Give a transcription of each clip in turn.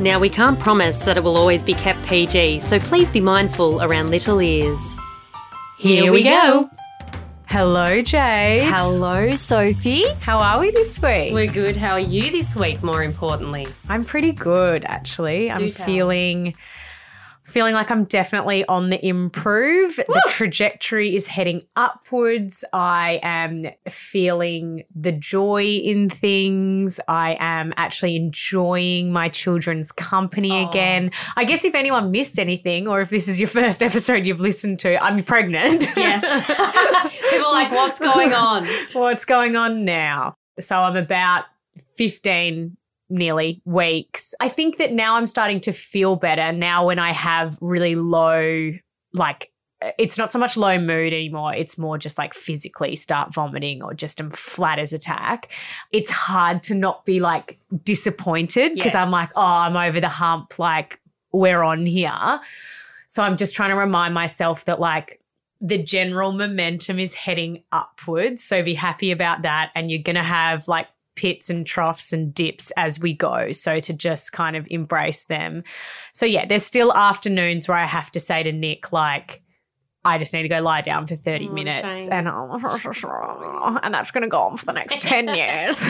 Now, we can't promise that it will always be kept PG, so please be mindful around little ears. Here we go. Hello, Jade. Hello, Sophie. How are we this week? We're good. How are you this week, more importantly? I'm pretty good, actually. I'm tell. feeling feeling like I'm definitely on the improve. The trajectory is heading upwards. I am feeling the joy in things. I am actually enjoying my children's company again. I guess if anyone missed anything, or if this is your first episode you've listened to, I'm pregnant. Yes. People are like, what's going on? what's going on now. So I'm about 15 nearly weeks. I think that now I'm starting to feel better now when I have really low, like, it's not so much low mood anymore. It's more just like physically start vomiting or just am flat as attack. It's hard to not be like disappointed because Yeah. I'm like, oh, I'm over the hump. Like, we're on here. So I'm just trying to remind myself that like the general momentum is heading upwards. So be happy about that. And you're going to have like pits and troughs and dips as we go. So to just kind of embrace them. So yeah, there's still afternoons where I have to say to Nick, like, I just need to go lie down for 30 Oh, minutes shame. and oh, and that's going to go on for the next 10 years.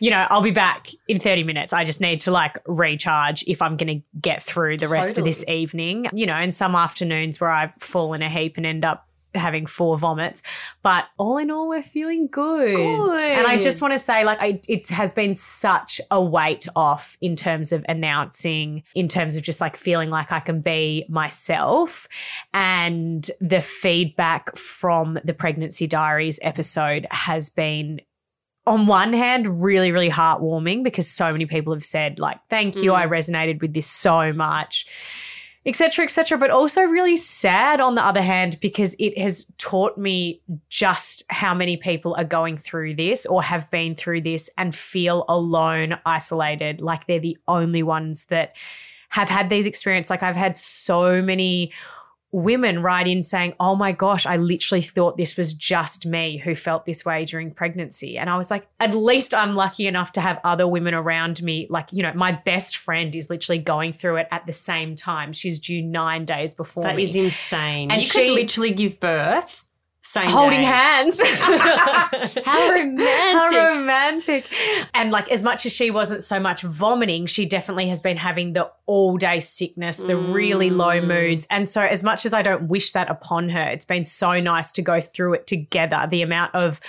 you know, I'll be back in 30 minutes. I just need to like recharge if I'm going to get through the rest of this evening. You know, and some afternoons where I fall in a heap and end up having four vomits. But all in all, we're feeling good. And I just want to say, like, I, it has been such a weight off in terms of announcing, in terms of just like feeling like I can be myself. And the feedback from the Pregnancy Diaries episode has been on one hand, really, really heartwarming because so many people have said, like, thank you, Mm. I resonated with this so much, etc., etc. But also really sad on the other hand because it has taught me just how many people are going through this or have been through this and feel alone, isolated, like they're the only ones that have had these experiences. Like I've had so many women write in saying, Oh my gosh, I literally thought this was just me who felt this way during pregnancy. And I was like, At least I'm lucky enough to have other women around me. Like, you know, my best friend is literally going through it at the same time. She's due nine days before That me. is insane. And you she- could literally give birth same holding day. hands. How romantic. How romantic. And like as much as she wasn't so much vomiting, she definitely has been having the all day sickness, the really low Mm. moods. And so as much as I don't wish that upon her, it's been so nice to go through it together. The amount of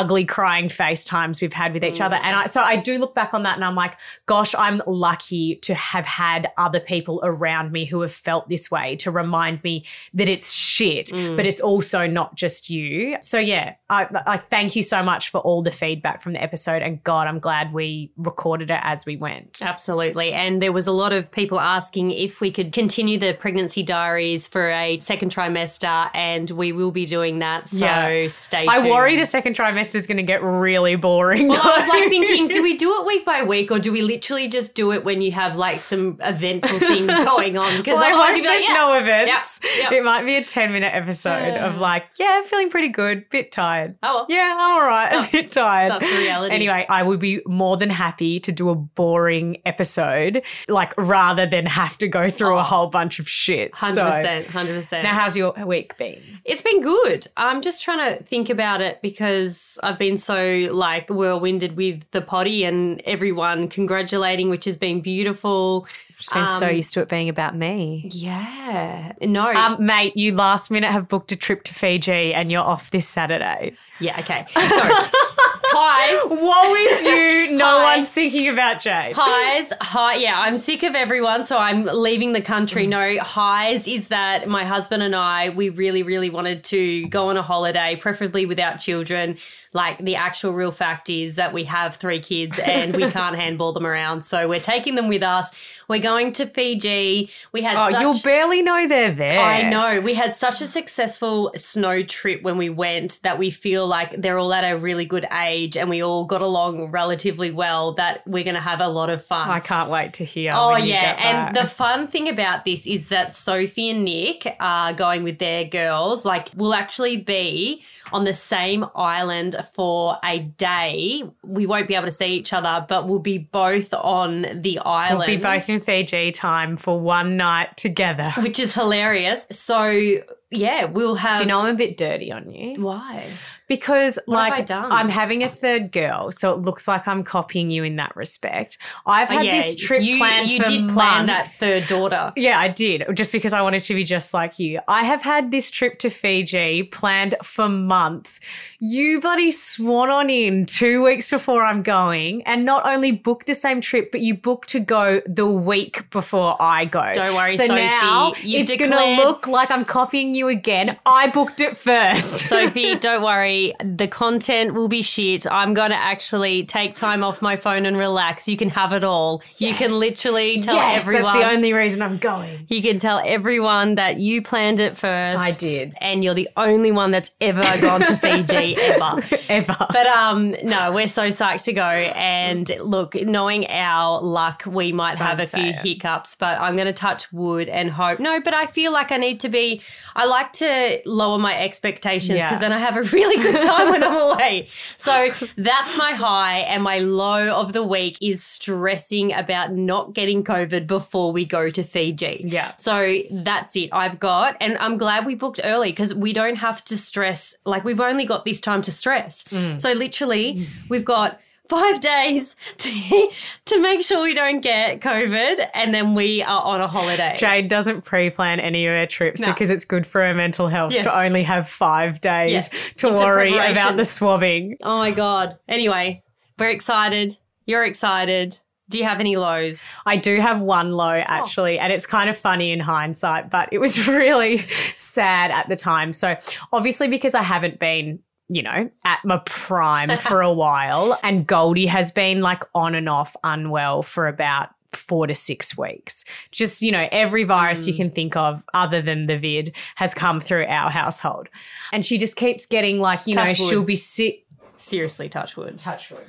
ugly crying FaceTimes we've had with each other. And I so I do look back on that and I'm like, gosh, I'm lucky to have had other people around me who have felt this way to remind me that it's shit, Mm. but it's also not just you. So yeah, I, I thank you so much for all the feedback from the episode. And God, I'm glad we recorded it as we went. Absolutely. And there was a lot of people asking if we could continue the pregnancy diaries for a second trimester, and we will be doing that. So Yeah. stay I worry the second trimester is going to get really boring. Well, I was like thinking, do we do it week by week, or do we literally just do it when you have like some eventful things going on? Because Well, I otherwise hope you'd be like, there's yeah. no events. Yep, yep. It might be a 10 minute episode of like, yeah, feeling pretty good, bit tired. Oh, well. Yeah, I'm all right, a bit tired. that's the reality. Anyway, I would be more than happy to do a boring episode, like rather than have to go through Oh. a whole bunch of shit. So- Hundred percent, hundred percent. Now, how's your week been? It's been good. I'm just trying to think about it because I've been so like whirlwinded with the potty and everyone congratulating, which has been beautiful. Just been so Um, used to it being about me. Yeah. No. Um, mate, you last minute have booked a trip to Fiji and you're off this Saturday. yeah. Okay. So Highs. Woe is you. No Hi. one's thinking about Jade. Highs, high, yeah, I'm sick of everyone, so I'm leaving the country. Mm. No, highs is that my husband and I, we really, really wanted to go on a holiday, preferably without children. Like the actual real fact is that we have three kids and we can't handball them around, so we're taking them with us. We're going to Fiji. We had Oh, such- you'll barely know they're there. I know. We had such a successful snow trip when we went that we feel like they're all at a really good age and we all got along relatively well that we're going to have a lot of fun. I can't wait to hear. Oh yeah, and the fun thing about this is that Sophie and Nick are going with their girls. Like, we'll actually be on the same island for a day. We won't be able to see each other, but we'll be both on the island. we'll be both in Fiji time for one night together. which is hilarious. So yeah, we'll have. Do you know I'm a bit dirty on you? why? Because What like? I'm having a third girl, so it looks like I'm copying you in that respect. I've Oh, had yeah, this trip you, planned You for did plan that third daughter. Yeah, I did. Just because I wanted to be just like you. I have had this trip to Fiji planned for months. You bloody swan on in two weeks before I'm going, and not only book the same trip, but you book to go the week before I go. Don't worry, so Sophie, now it's going to look like I'm copying you again. I booked it first. Sophie, don't worry. The content will be shit. I'm going to actually take time off my phone and relax. You can have it all. You can literally tell yes, everyone. that's the only reason I'm going. you can tell everyone that you planned it first. I did. And you're the only one that's ever gone to Fiji ever. Ever. But um, no, we're so psyched to go. And look, knowing our luck, we might have a few it. hiccups. But I'm going to touch wood and hope. No, but I feel like I need to be. I like to lower my expectations because Yeah. then I have a really good time when I'm away. So that's my high, and my low of the week is stressing about not getting COVID before we go to Fiji. Yeah. So that's it. I've got, and I'm glad we booked early because we don't have to stress. Like we've only got this time to stress. Mm. So literally, we've got five days to, to make sure we don't get COVID, and then we are on a holiday. Jade doesn't pre-plan any of her trips No. because it's good for her mental health Yes. to only have five days Yes. to It's worry about the swabbing. oh my god. Anyway, we're excited. You're excited. Do you have any lows? I do have one low Oh. actually, and it's kind of funny in hindsight, but it was really sad at the time. So obviously because I haven't been you know, at my prime for a while. And Goldie has been like on and off unwell for about four to six weeks. Just, you know, every virus you Mm. can think of other than the vid has come through our household. And she just keeps getting like, you know, wood. she'll be sick. Seriously, touch wood. Touch wood.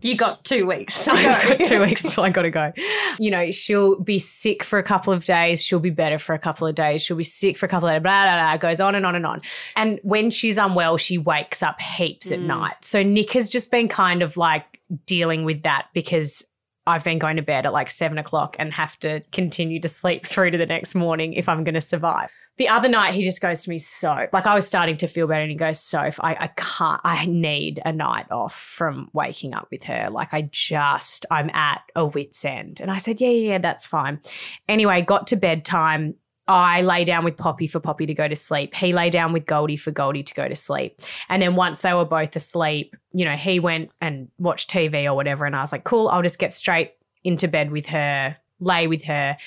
You got two weeks. I've got two weeks till I gotta go. You know, she'll be sick for a couple of days. She'll be better for a couple of days. She'll be sick for a couple of days. Blah blah blah. It Goes on and on and on. And when she's unwell, she wakes up heaps at mm. night. So Nick has just been kind of like dealing with that because. I've been going to bed at like seven o'clock and have to continue to sleep through to the next morning if I'm going to survive. The other night, he just goes to me, So, like, I was starting to feel better, and he goes, Soph, I, I can't, I need a night off from waking up with her. Like, I just, I'm at a wit's end. And I said, Yeah, yeah, yeah, that's fine. Anyway, got to bedtime. I lay down with Poppy for Poppy to go to sleep. He lay down with Goldie for Goldie to go to sleep. And then once they were both asleep, you know, he went and watched TV or whatever. And I was like, cool, I'll just get straight into bed with her, lay with her.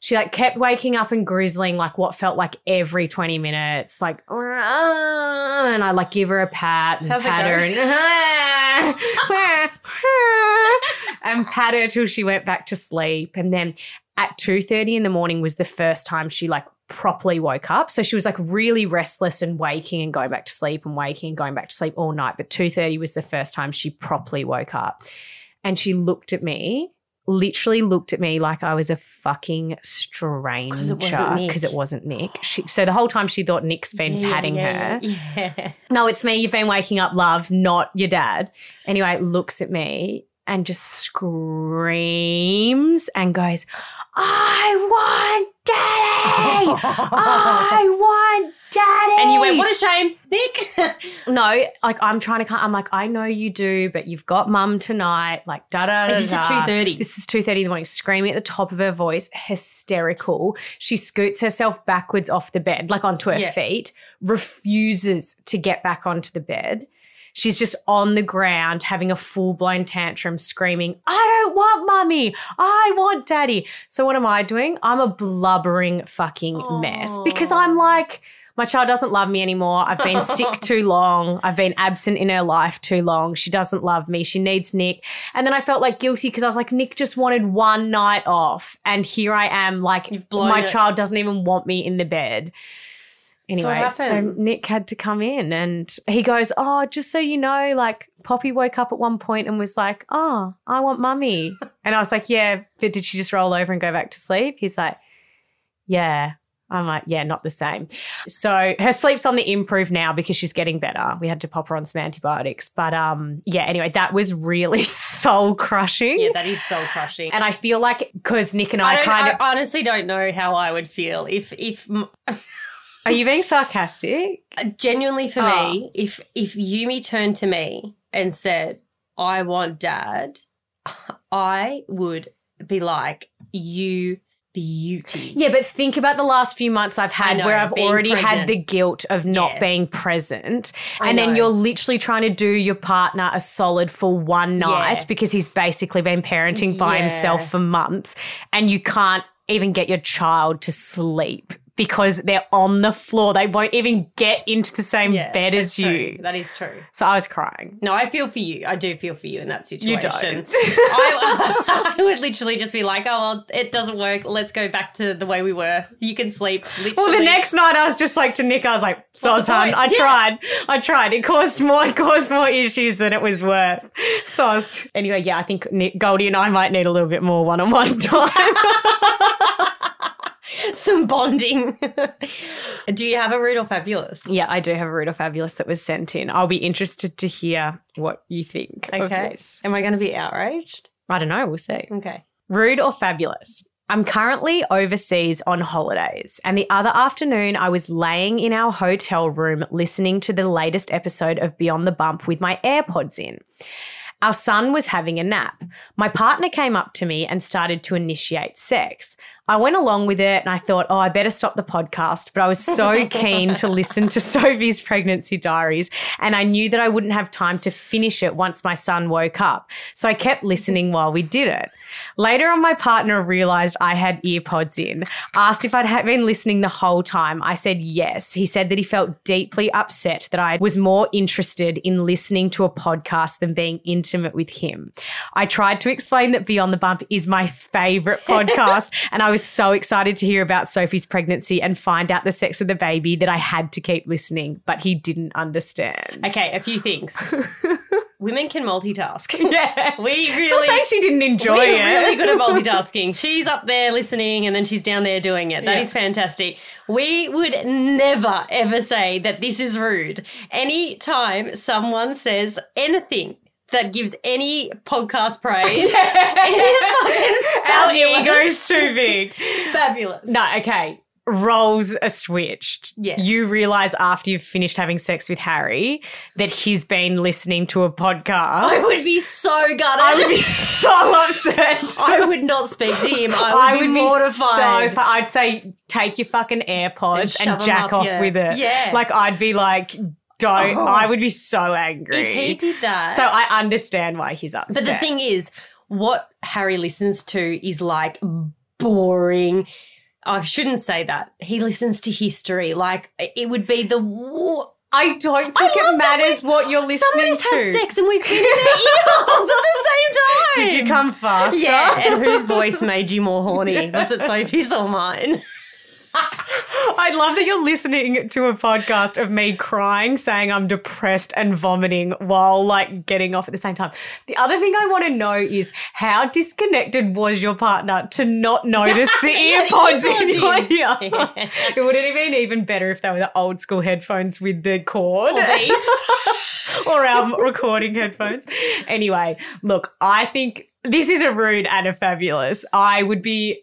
She like kept waking up and grizzling like what felt like every 20 minutes, like, and I like give her a pat and How's pat her and, and pat her till she went back to sleep. And then at 2.30 in the morning was the first time she like properly woke up. So she was like really restless and waking and going back to sleep and waking and going back to sleep all night. But 2.30 was the first time she properly woke up. And she looked at me, literally looked at me like I was a fucking stranger. 'Cause it wasn't Because it wasn't Nick. She, so the whole time she thought Nick's been Yeah, patting yeah, her. Yeah. No, it's me. You've been waking up, love, not your dad. Anyway, looks at me and just screams and goes, I want daddy! I want daddy! And you went, what a shame, Nick. No, like I'm trying to, I'm like, I know you do, but you've got mum tonight. Like, da da da. Is this at 2:30? This is 2.30 in the morning, screaming at the top of her voice, hysterical. She scoots herself backwards off the bed, like onto her Yeah. feet, refuses to get back onto the bed. She's just on the ground having a full blown tantrum, screaming, I don't want mummy. I want daddy. So, what am I doing? I'm a blubbering fucking mess because I'm like, my child doesn't love me anymore. I've been sick too long. I've been absent in her life too long. She doesn't love me. She needs Nick. And then I felt like guilty because I was like, Nick just wanted one night off. And here I am, like, my it. child doesn't even want me in the bed. Anyway, what so. Nick had to come in and he goes, Oh, just so you know, like Poppy woke up at one point and was like, Oh, I want mummy. and I was like, Yeah, but did she just roll over and go back to sleep? He's like, Yeah. I'm like, yeah, not the same. So her sleep's on the improve now because she's getting better. We had to pop her on some antibiotics. But um, yeah, anyway, that was really soul crushing. Yeah, that is soul crushing. and I feel like because Nick and I, I, kind of I honestly don't know how I would feel if if are you being sarcastic? Uh, genuinely for Oh. me, if if Yumi turned to me and said, "I want dad," I would be like, "You beauty." Yeah, but think about the last few months I've had know, where I've already had the guilt of not Yeah. being present. I and then you're literally trying to do your partner a solid for one night Yeah. because he's basically been parenting by Yeah. himself for months and you can't even get your child to sleep because they're on the floor. They won't even get into the same Yeah, bed as true. you. That is true. So I was crying. No, I feel for you. I do feel for you in that situation. You don't. I, I would literally just be like, "Oh, well, it doesn't work. Let's go back to the way we were. You can sleep." Literally. Well, the next night I was just like to Nick, I was like, "So, hun. I Yeah. tried, I tried. It caused more, it caused more issues than it was worth." So, anyway, yeah, I think Nick, Goldie and I might need a little bit more one-on-one time. some bonding. do you have a rude or fabulous? yeah, I do have a rude or fabulous that was sent in. I'll be interested to hear what you think. of Okay. Am I going to be outraged? I don't know. We'll see. Okay. Rude or fabulous? I'm currently overseas on holidays, and the other afternoon I was laying in our hotel room listening to the latest episode of Beyond the Bump with my AirPods in. Our son was having a nap. My partner came up to me and started to initiate sex. I went along with it and I thought, oh, I better stop the podcast. But I was so keen to listen to Sophie's pregnancy diaries. And I knew that I wouldn't have time to finish it once my son woke up. So I kept listening while we did it. Later on, my partner realized I had AirPods in, asked if I'd been listening the whole time. I said yes. He said that he felt deeply upset that I was more interested in listening to a podcast than being intimate with him. I tried to explain that Beyond the Bump is my favorite podcast, and I was so excited to hear about Sophie's pregnancy and find out the sex of the baby that I had to keep listening, but he didn't understand. Okay, a few things. Women can multitask. Yeah. We really saying she didn't enjoy We're it. really good at multitasking. She's up there listening and then she's down there doing it. That Yeah. is fantastic. We would never ever say that this is rude. Any time someone says anything that gives any podcast praise, it is fucking Our ego's too big. fabulous. No, okay. Roles are switched. Yes. You realize after you've finished having sex with Harry that he's been listening to a podcast. I would be so gutted. I would be so upset. I would not speak to him. I would, be mortified. so. fu- I'd say take your fucking AirPods And and, shove 'em jack up off your- with it. Yeah. Like I'd be like, don't. Oh. I would be so angry. if he did that. so I understand why he's upset. But the thing is, what Harry listens to is like boring. I shouldn't say that. He listens to history. Like it would be the. wa- I don't think I it matters what you're listening Someone to. had sex and we've been in their earholes at the same time. Did you come faster? Yeah, and whose voice made you more horny? Was it Sophie's or mine? I love that you're listening to a podcast of me crying, saying I'm depressed and vomiting while like getting off at the same time. The other thing I want to know is how disconnected was your partner to not notice the He AirPods in your ear? It would have been even better if they were the old school headphones with the cord. Or these. or our recording headphones. Anyway, look, I think this is a rude and a fabulous. I would be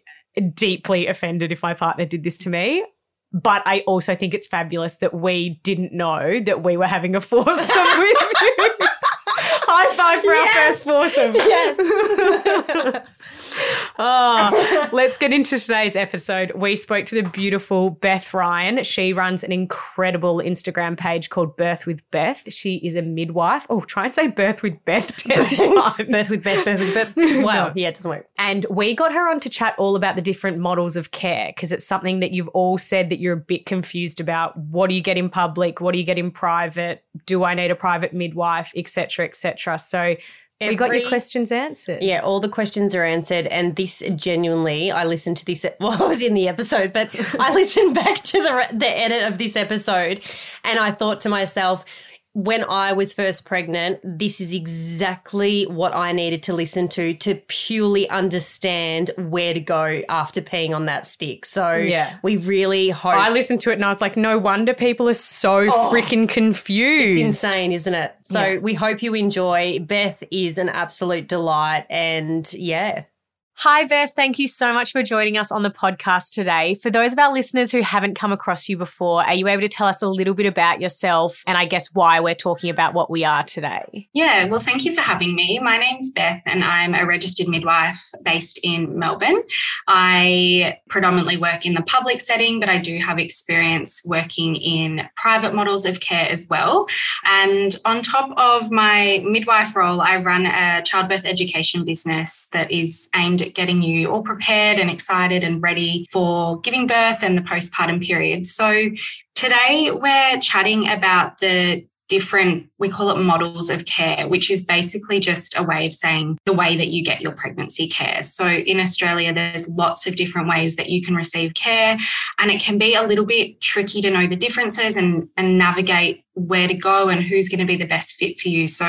deeply offended if my partner did this to me. But I also think it's fabulous that we didn't know that we were having a foursome with you. High five for Yes. our first foursome. Yes. oh, let's get into today's episode. We spoke to the beautiful Beth Ryan. She runs an incredible Instagram page called Birth with Beth. She is a midwife. Oh, try and say Birth with Beth 10 times. Birth with Beth, birth with Beth. Wow, yeah, it doesn't work. And we got her on to chat all about the different models of care because it's something that you've all said that you're a bit confused about. What do you get in public? What do you get in private? Do I need a private midwife, etc., etc. So we got your questions answered. Yeah, all the questions are answered, and this genuinely, I listened to this. Well, I was in the episode, but I listened back to the the edit of this episode, and I thought to myself, when I was first pregnant, this is exactly what I needed to listen to to purely understand where to go after peeing on that stick. So Yeah. we really hope. I listened to it and I was like, no wonder people are so oh, freaking confused. Oh. It's insane, isn't it? So Yeah. we hope you enjoy. Beth is an absolute delight, and yeah, Hi, Beth. Thank you so much for joining us on the podcast today. For those of our listeners who haven't come across you before, are you able to tell us a little bit about yourself and I guess why we're talking about what we are today? Yeah, well, thank you for having me. My name's Beth, and I'm a registered midwife based in Melbourne. I predominantly work in the public setting, but I do have experience working in private models of care as well. And on top of my midwife role, I run a childbirth education business that is aimed at getting you all prepared and excited and ready for giving birth and the postpartum period. So today we're chatting about the different, we call it models of care, which is basically just a way of saying the way that you get your pregnancy care. So in Australia, there's lots of different ways that you can receive care, and it can be a little bit tricky to know the differences and, and navigate where to go and who's going to be the best fit for you. So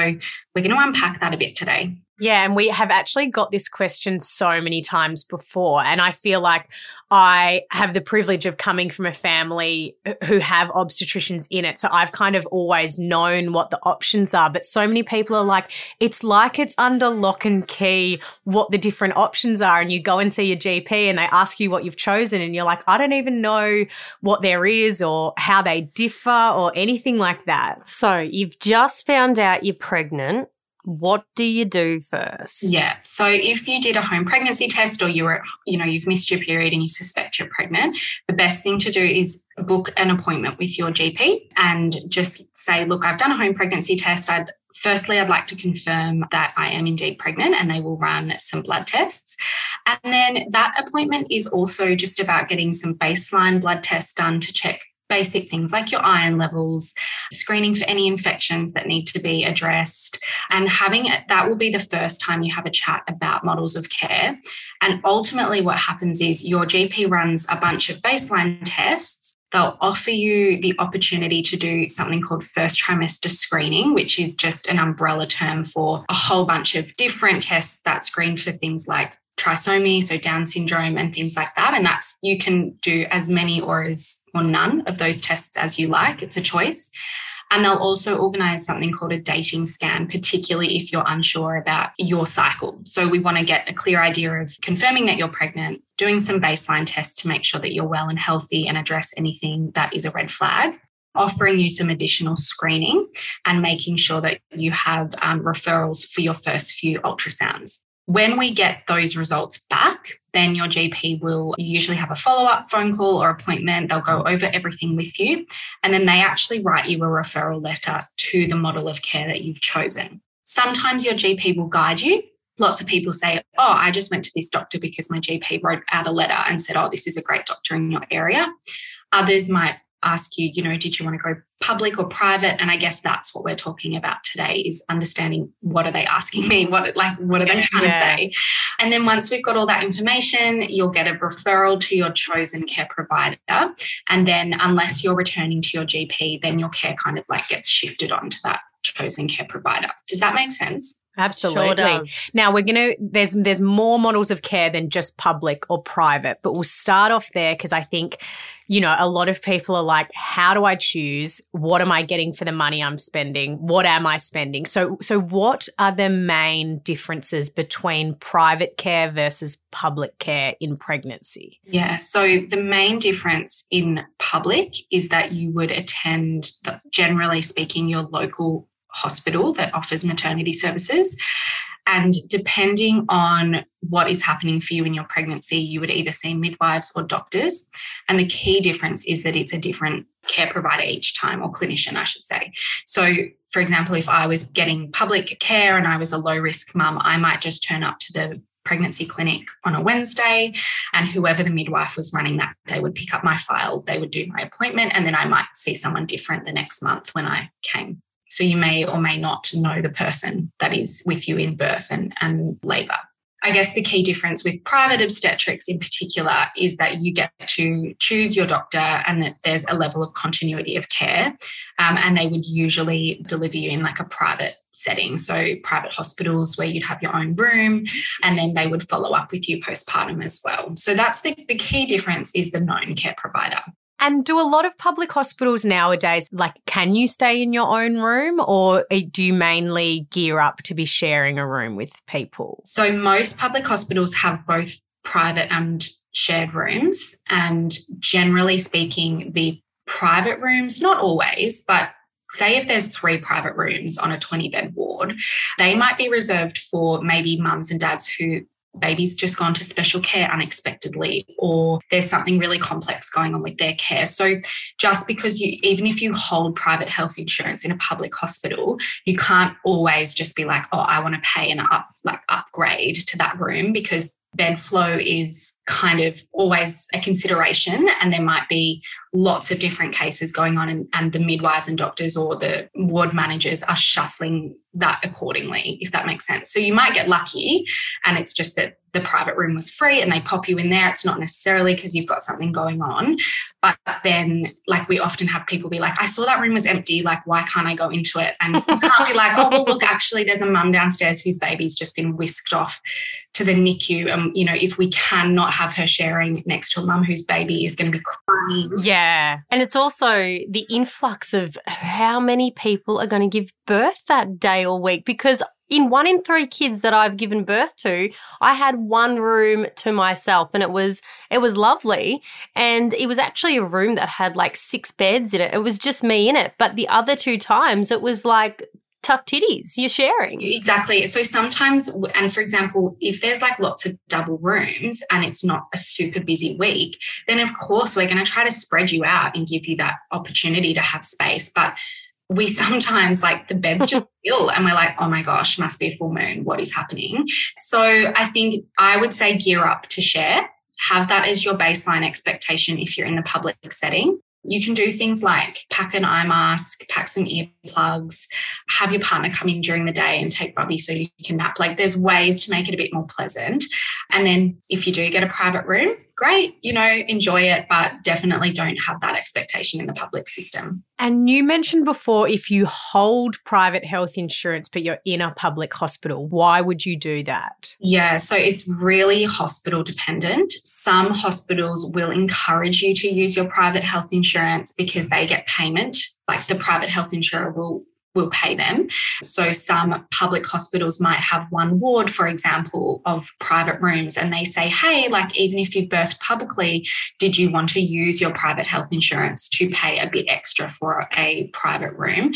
we're going to unpack that a bit today. Yeah, and we have actually got this question so many times before. And I feel like I have the privilege of coming from a family who have obstetricians in it. So I've kind of always known what the options are. But so many people are like, it's like it's under lock and key what the different options are. And you go and see your GP and they ask you what you've chosen. And you're like, I don't even know what there is or how they differ or anything like that. So you've just found out you're pregnant. What do you do first? Yeah. So if you did a home pregnancy test or you were, you know, you've missed your period and you suspect you're pregnant, the best thing to do is book an appointment with your GP and just say, look, I've done a home pregnancy test. I'd firstly I'd like to confirm that I am indeed pregnant and they will run some blood tests. And then that appointment is also just about getting some baseline blood tests done to check basic things like your iron levels, screening for any infections that need to be addressed, and having it, that will be the first time you have a chat about models of care. And ultimately, what happens is your GP runs a bunch of baseline tests. They'll offer you the opportunity to do something called first trimester screening, which is just an umbrella term for a whole bunch of different tests that screen for things like trisomy, so Down syndrome, and things like that. And that's you can do as many or as or none of those tests as you like. It's a choice. And they'll also organize something called a dating scan, particularly if you're unsure about your cycle. So we want to get a clear idea of confirming that you're pregnant, doing some baseline tests to make sure that you're well and healthy and address anything that is a red flag. Offering you some additional screening and making sure that you have um, referrals for your first few ultrasounds. When we get those results back, then your GP will usually have a follow up phone call or appointment. They'll go over everything with you. And then they actually write you a referral letter to the model of care that you've chosen. Sometimes your GP will guide you. Lots of people say, Oh, I just went to this doctor because my GP wrote out a letter and said, Oh, this is a great doctor in your area. Others might ask you, you know, did you want to go public or private? And I guess that's what we're talking about today is understanding what are they asking me? What like what are they trying Yeah. to say? And then once we've got all that information, you'll get a referral to your chosen care provider. And then unless you're returning to your GP, then your care kind of like gets shifted onto that chosen care provider. Does that make sense? Absolutely. Sure. Now we're gonna there's there's more models of care than just public or private, but we'll start off there because I think, you know, a lot of people are like, how do I choose? What am I getting for the money I'm spending? What am I spending? So so what are the main differences between private care versus public care in pregnancy? Yeah. So the main difference in public is that you would attend, the, generally speaking, your local hospital that offers maternity services. And depending on what is happening for you in your pregnancy, you would either see midwives or doctors. And the key difference is that it's a different care provider each time, or clinician, I should say. So, for example, if I was getting public care and I was a low risk mum, I might just turn up to the pregnancy clinic on a Wednesday, and whoever the midwife was running that day would pick up my file. They would do my appointment, and then I might see someone different the next month when I came. So you may or may not know the person that is with you in birth and, and labour. I guess the key difference with private obstetrics in particular is that you get to choose your doctor and that there's a level of continuity of care. Um, and they would usually deliver you in like a private setting. So, private hospitals where you'd have your own room, and then they would follow up with you postpartum as well. So, that's the, the key difference is the known care provider. And do a lot of public hospitals nowadays, like, can you stay in your own room or do you mainly gear up to be sharing a room with people? So, most public hospitals have both private and shared rooms. And generally speaking, the private rooms, not always, but say if there's three private rooms on a 20 bed ward, they might be reserved for maybe mums and dads who baby's just gone to special care unexpectedly or there's something really complex going on with their care. So just because you even if you hold private health insurance in a public hospital you can't always just be like oh i want to pay an up like upgrade to that room because bed flow is kind of always a consideration and there might be lots of different cases going on and, and, the midwives and doctors or the ward managers are shuffling that accordingly if that makes sense. So you might get lucky and it's just that the private room was free and they pop you in there. It's not necessarily because you've got something going on but then like we often have people be like i saw that room was empty like why can't i go into it? And you can't be like oh well look actually there's a mum downstairs whose baby's just been whisked off to the nicu and you know if we cannot have her sharing next to a mum whose baby is going to be crying. Yeah. And it's also the influx of how many people are going to give birth that day or week because in one in three kids that I've given birth to, I had one room to myself and it was it was lovely. And it was actually a room that had like six beds in it. It was just me in it. But the other two times it was like tough titties you're sharing. Exactly. So sometimes, and for example, if there's like lots of double rooms and it's not a super busy week, then of course we're going to try to spread you out and give you that opportunity to have space. But we sometimes like the beds just fill and we're like, oh my gosh, must be a full moon. What is happening? So I think I would say gear up to share. Have that as your baseline expectation if you're in the public setting. You can do things like pack an eye mask, pack some earplugs, have your partner come in during the day and take Bobby so you can nap. Like there's ways to make it a bit more pleasant. And then if you do get a private room, great, you know, enjoy it, but definitely don't have that expectation in the public system. And you mentioned before if you hold private health insurance but you're in a public hospital, why would you do that? Yeah, so it's really hospital dependent. Some hospitals will encourage you to use your private health insurance because they get payment. Like the private health insurer will will pay them. So some public hospitals might have one ward, for example, of private rooms, and they say, hey, like even if you've birthed publicly, did you want to use your private health insurance to pay a bit extra for a private room?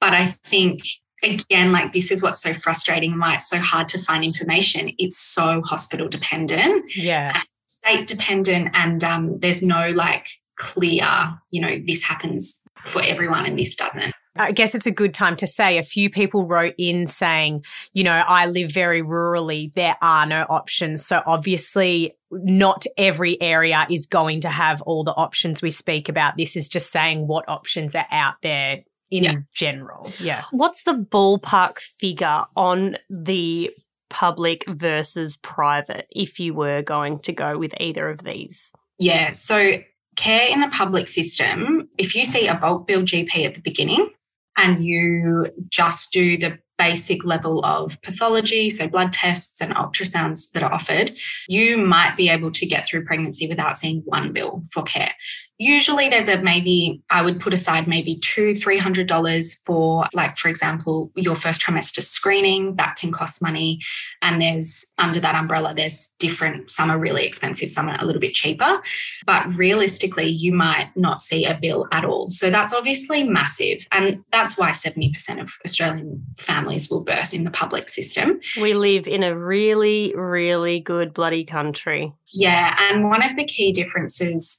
But I think again, like this is what's so frustrating, why it's so hard to find information. It's so hospital dependent. Yeah. State dependent, and um, there's no like clear, you know, this happens for everyone and this doesn't. I guess it's a good time to say a few people wrote in saying, you know, I live very rurally. There are no options. So obviously, not every area is going to have all the options we speak about. This is just saying what options are out there in yeah. general. Yeah. What's the ballpark figure on the public versus private if you were going to go with either of these? Yeah. So care in the public system, if you see a bulk bill GP at the beginning, and you just do the basic level of pathology, so blood tests and ultrasounds that are offered, you might be able to get through pregnancy without seeing one bill for care. Usually there's a maybe i would put aside maybe two three hundred dollars for like for example your first trimester screening that can cost money. And there's under that umbrella there's different some are really expensive some are a little bit cheaper. But realistically you might not see a bill at all. So that's obviously massive. And that's why 70% of australian families will birth in the public system. We live in a really, really good bloody country. yeah, and one of the key differences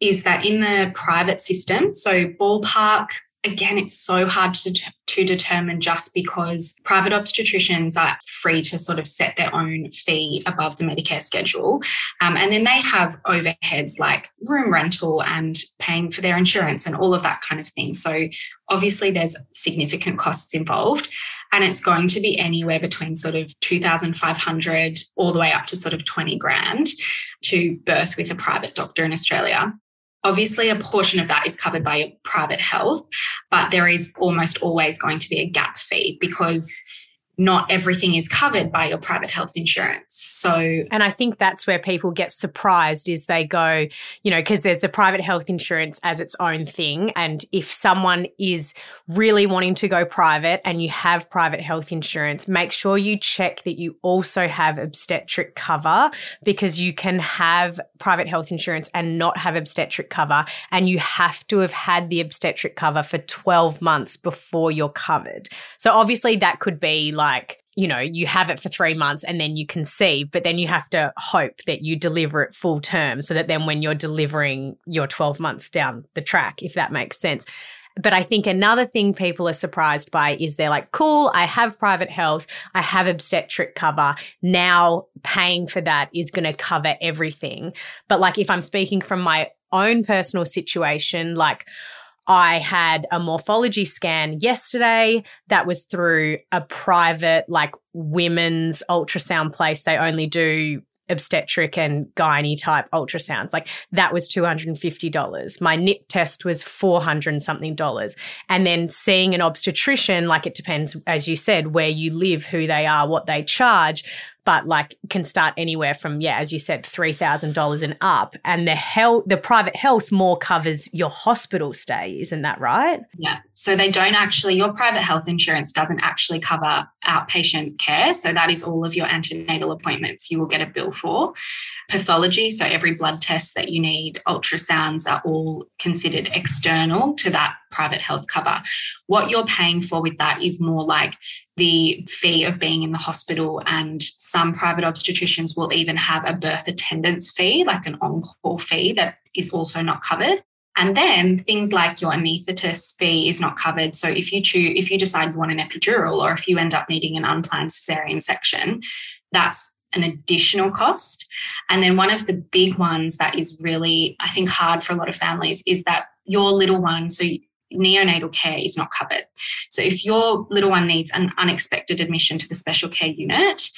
is that in the private system, so ballpark, again, it's so hard to, to determine just because private obstetricians are free to sort of set their own fee above the Medicare schedule. Um, and then they have overheads like room rental and paying for their insurance and all of that kind of thing. So obviously, there's significant costs involved and it's going to be anywhere between sort of 2500 all the way up to sort of 20 grand to birth with a private doctor in Australia. Obviously, a portion of that is covered by private health, but there is almost always going to be a gap fee because not everything is covered by your private health insurance. So, And I think that's where people get surprised is they go, you know, because there's the private health insurance as its own thing. And if someone is really wanting to go private and you have private health insurance, make sure you check that you also have obstetric cover because you can have private health insurance and not have obstetric cover. And you have to have had the obstetric cover for 12 months before you're covered. So obviously that could be like, you know, you have it for three months and then you conceive, but then you have to hope that you deliver it full term so that then when you're delivering, you're 12 months down the track, if that makes sense. But I think another thing people are surprised by is they're like, cool, I have private health, I have obstetric cover. Now paying for that is going to cover everything. But like, if I'm speaking from my own personal situation, like, I had a morphology scan yesterday that was through a private, like women's ultrasound place. They only do obstetric and gynae type ultrasounds. Like that was $250. My NIP test was 400 something dollars. And then seeing an obstetrician, like it depends, as you said, where you live, who they are, what they charge. But like can start anywhere from, yeah, as you said, $3,000 and up. And the health, the private health more covers your hospital stay. Isn't that right? yeah. So, they don't actually, your private health insurance doesn't actually cover outpatient care. So, that is all of your antenatal appointments you will get a bill for. Pathology, so every blood test that you need, ultrasounds are all considered external to that private health cover. What you're paying for with that is more like the fee of being in the hospital, and some private obstetricians will even have a birth attendance fee, like an on call fee that is also not covered. And then things like your anaesthetist fee is not covered. So if you choose, if you decide you want an epidural, or if you end up needing an unplanned cesarean section, that's an additional cost. And then one of the big ones that is really, I think, hard for a lot of families is that your little one, so neonatal care is not covered. So if your little one needs an unexpected admission to the special care unit,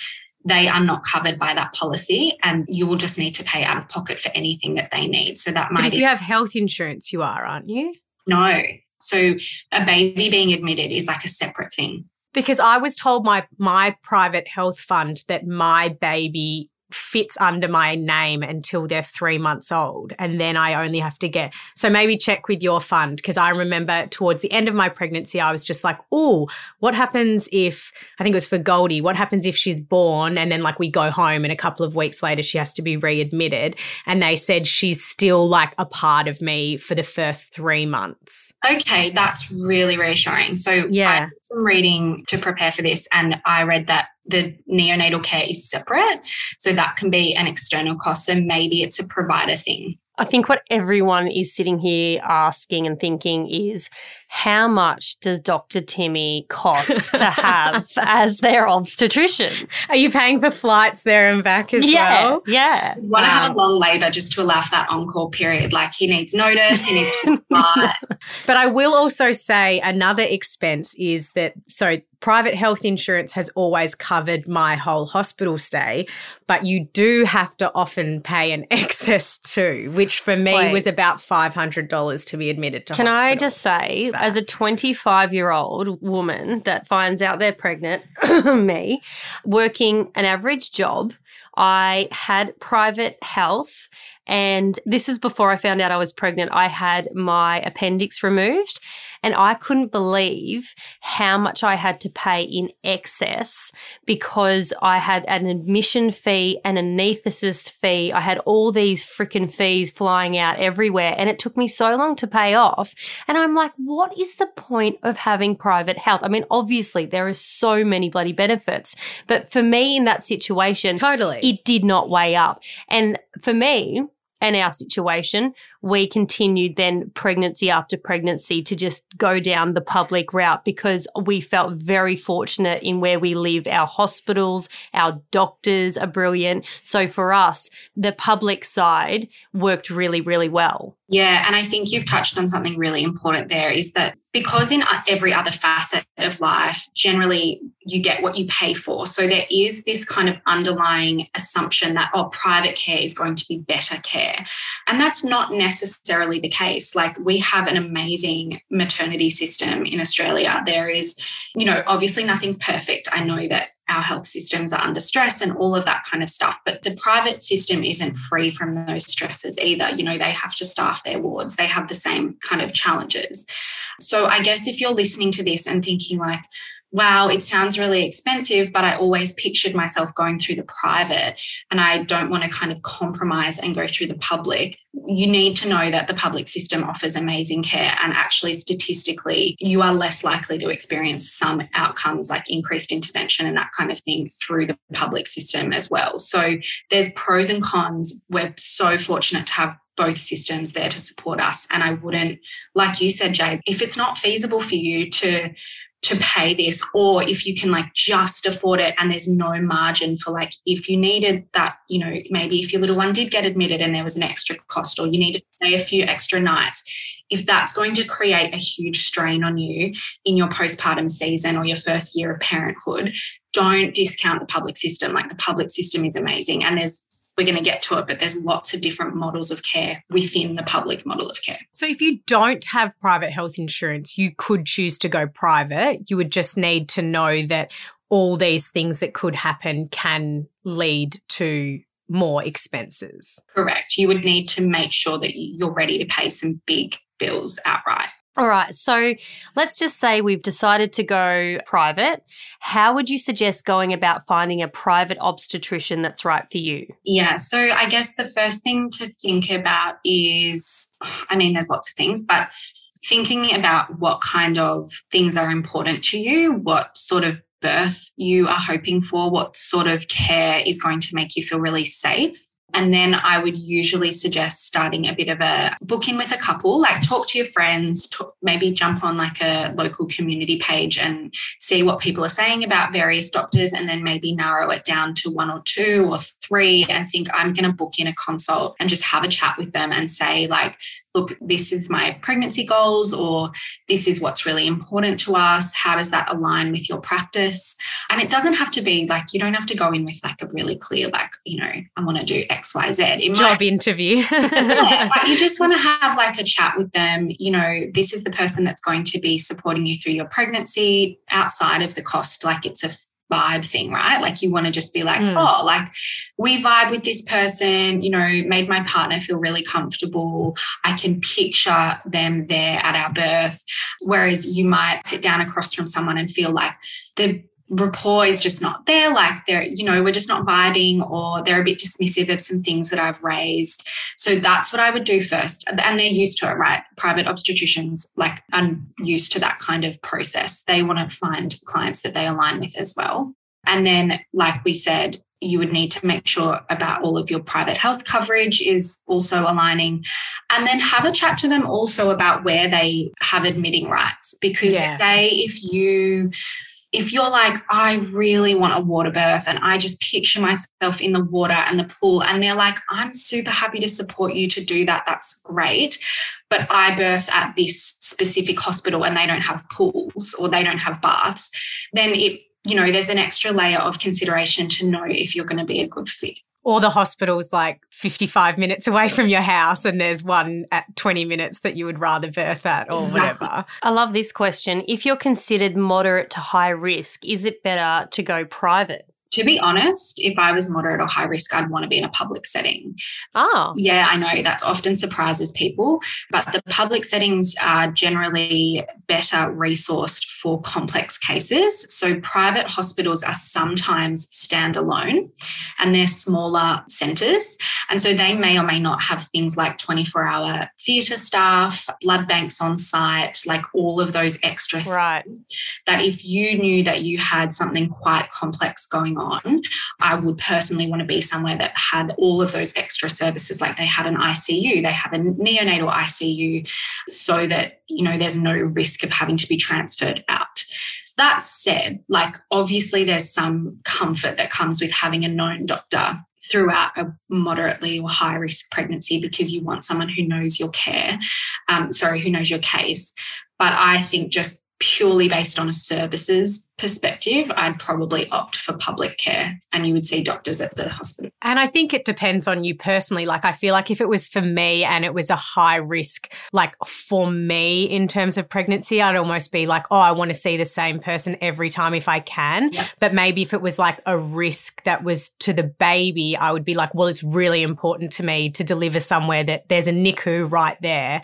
they are not covered by that policy and you will just need to pay out of pocket for anything that they need. So that might But if you have health insurance, you are, aren't you? no. So a baby being admitted is like a separate thing. Because I was told my my private health fund that my baby fits under my name until they're three months old. And then I only have to get, so maybe check with your fund. Because I remember towards the end of my pregnancy, I was just like, oh, what happens if, I think it was for Goldie, what happens if she's born and then like we go home and a couple of weeks later she has to be readmitted? And they said she's still like a part of me for the first three months. Okay, that's really reassuring. So I Yeah. did some reading to prepare for this, and I read that the neonatal care is separate. So that can be an external cost. So maybe it's a provider thing. I think what everyone is sitting here asking and thinking is how much does Dr. Timmy cost to have as their obstetrician? Are you paying for flights there and back as yeah. well? Yeah. You want to have a long labour just to allow for that on-call period. Like he needs notice, he needs to. But I will also say another expense is that so private health insurance has always covered my whole hospital stay, but you do have to often pay an excess too, which for me Wait. was about $500 to be admitted to Can I just say, as a 25 year old woman that finds out they're pregnant, me, working an average job, I had private health and this is before I found out I was pregnant. I had my appendix removed and I couldn't believe how much I had to pay in excess because I had an admission fee, and an anaesthetist fee. I had all these freaking fees flying out everywhere and it took me so long to pay off. And I'm like, what is the point of having private health? I mean, obviously there are so many bloody benefits, but for me in that situation, Totally. it did not weigh up. And for me, and our situation, we continued then pregnancy after pregnancy to just go down the public route because we felt very fortunate in where we live. Our hospitals, our doctors are brilliant. So for us, the public side worked really, really well. Yeah, and I think you've touched on something really important there is that because in uh, every other facet of life, generally you get what you pay for. So there is this kind of underlying assumption that, oh, private care is going to be better care. And that's not necessarily the case. Like we have an amazing maternity system in Australia. There is, you know, obviously nothing's perfect. I know that our health systems are under stress and all of that kind of stuff. But the private system isn't free from those stresses either. You know, they have to staff their wards, they have the same kind of challenges. So I guess if you're listening to this and thinking, like, wow, it sounds really expensive, but I always pictured myself going through the private and I don't want to kind of compromise and go through the public. You need to know that the public system offers amazing care and actually statistically you are less likely to experience some outcomes like increased intervention and that kind of thing through the public system as well. So there's pros and cons. We're so fortunate to have both systems there to support us. And I wouldn't, like you said, Jade, if it's not feasible for you to to pay this or if you can like just afford it and there's no margin for like if you needed that you know maybe if your little one did get admitted and there was an extra cost or you needed to stay a few extra nights if that's going to create a huge strain on you in your postpartum season or your first year of parenthood don't discount the public system. Like the public system is amazing and there's we're going to get to it, but there's lots of different models of care within the public model of care. So if you don't have private health insurance, you could choose to go private. You would just need to know that all these things that could happen can lead to more expenses. Correct. You would need to make sure that you're ready to pay some big bills outright. All right. So let's just say we've decided to go private. How would you suggest going about finding a private obstetrician that's right for you? Yeah. So I guess the first thing to think about is I mean, there's lots of things, but thinking about what kind of things are important to you, what sort of birth you are hoping for, what sort of care is going to make you feel really safe. And then I would usually suggest starting a bit of a book in with a couple, like talk to your friends, talk, maybe jump on like a local community page and see what people are saying about various doctors, and then maybe narrow it down to one or two or three and think, I'm going to book in a consult and just have a chat with them and say, like, look, this is my pregnancy goals, or this is what's really important to us. How does that align with your practice? And it doesn't have to be like, you don't have to go in with like a really clear, like, you know, I want to do XYZ. It Job might, interview. yeah, like you just want to have like a chat with them. You know, this is the person that's going to be supporting you through your pregnancy outside of the cost. Like it's a vibe thing, right? Like you want to just be like, mm. oh, like we vibe with this person, you know, made my partner feel really comfortable. I can picture them there at our birth. Whereas you might sit down across from someone and feel like the rapport is just not there. Like they're you know we're just not vibing or they're a bit dismissive of some things that i've raised. So that's what i would do first. And they're used to it right? Private obstetricians like are used to that kind of process. They want to find clients that they align with as well. And then like we said you would need to make sure about all of your private health coverage is also aligning. And then have a chat to them also about where they have admitting rights. Because yeah. say if you if you're like, I really want a water birth and I just picture myself in the water and the pool, and they're like, I'm super happy to support you to do that. That's great. But I birth at this specific hospital and they don't have pools or they don't have baths, then it, you know, there's an extra layer of consideration to know if you're going to be a good fit or the hospital's like 55 minutes away from your house and there's one at 20 minutes that you would rather birth at or exactly. whatever. I love this question. If you're considered moderate to high risk, is it better to go private? To be honest, if I was moderate or high risk, I'd want to be in a public setting. Oh. Yeah, I know that often surprises people, but the public settings are generally better resourced for complex cases. So private hospitals are sometimes standalone and they're smaller centres. And so they may or may not have things like 24 hour theatre staff, blood banks on site, like all of those extra Right. that if you knew that you had something quite complex going on, I would personally want to be somewhere that had all of those extra services, like they had an ICU, they have a neonatal ICU, so that, you know, there's no risk of having to be transferred out. That said, like obviously there's some comfort that comes with having a known doctor throughout a moderately or high risk pregnancy because you want someone who knows your care, um, sorry, who knows your case. But I think just purely based on a services perspective, I'd probably opt for public care and you would see doctors at the hospital. And I think it depends on you personally. Like, I feel like if it was for me and it was a high risk, like for me in terms of pregnancy, I'd almost be like, oh, I want to see the same person every time if I can. Yeah. But maybe if it was like a risk that was to the baby, I would be like, well, it's really important to me to deliver somewhere that there's a NICU right there.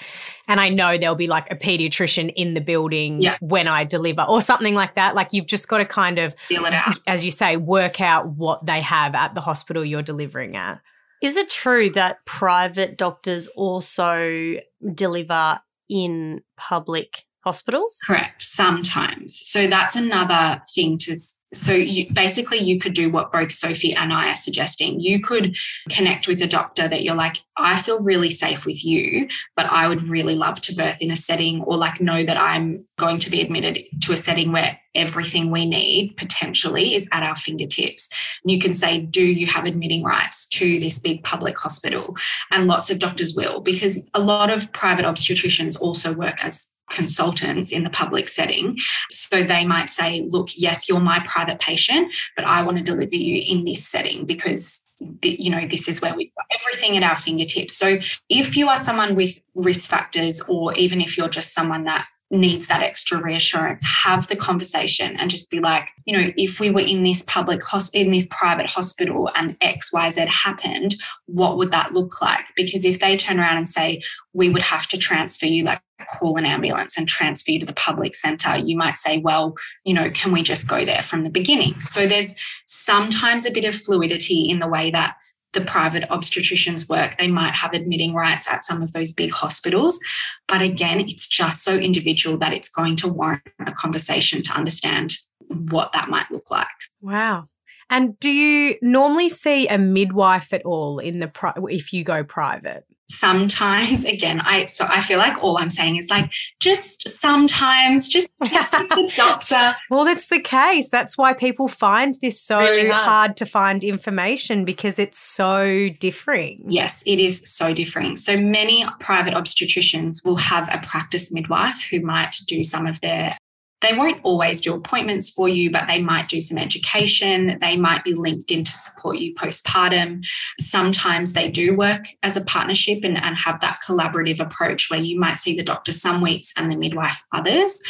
And I know there'll be like a pediatrician in the building Yeah. when I deliver or something like that. Like, you've just got to kind of Feel it out. as you say, work out what they have at the hospital you're delivering at. Is it true that private doctors also deliver in public hospitals? Correct. Sometimes. So that's another thing to. So you basically you could do what both Sophie and I are suggesting. You could connect with a doctor that you're like, I feel really safe with you, but I would really love to birth in a setting or like know that I'm going to be admitted to a setting where everything we need potentially is at our fingertips. And you can say, Do you have admitting rights to this big public hospital? And lots of doctors will, because a lot of private obstetricians also work as consultants in the public setting. So they might say, look, yes, you're my private patient, but I want to deliver you in this setting because you know this is where we've got everything at our fingertips so if you are someone with risk factors or even if you're just someone that needs that extra reassurance have the conversation and just be like you know if we were in this public hos- in this private hospital and xyz happened what would that look like? Because if they turn around and say we would have to transfer you like call an ambulance and transfer you to the public centre you might say well you know can we just go there from the beginning? So there's sometimes a bit of fluidity in the way that the private obstetricians work. They might have admitting rights at some of those big hospitals. But again, it's just so individual that it's going to warrant a conversation to understand what that might look like. Wow. And do you normally see a midwife at all in the pri- if you go private? Sometimes, again, I so I feel like all I'm saying is like just sometimes, just the doctor. Well, that's the case. That's why people find this so Really hard. hard to find information because it's so differing. Yes, it is so differing. So many private obstetricians will have a practice midwife who might do some of their they won't always do appointments for you, but they might do some education. They might be linked in to support you postpartum. Sometimes they do work as a partnership and, and have that collaborative approach where you might see the doctor some weeks and the midwife others.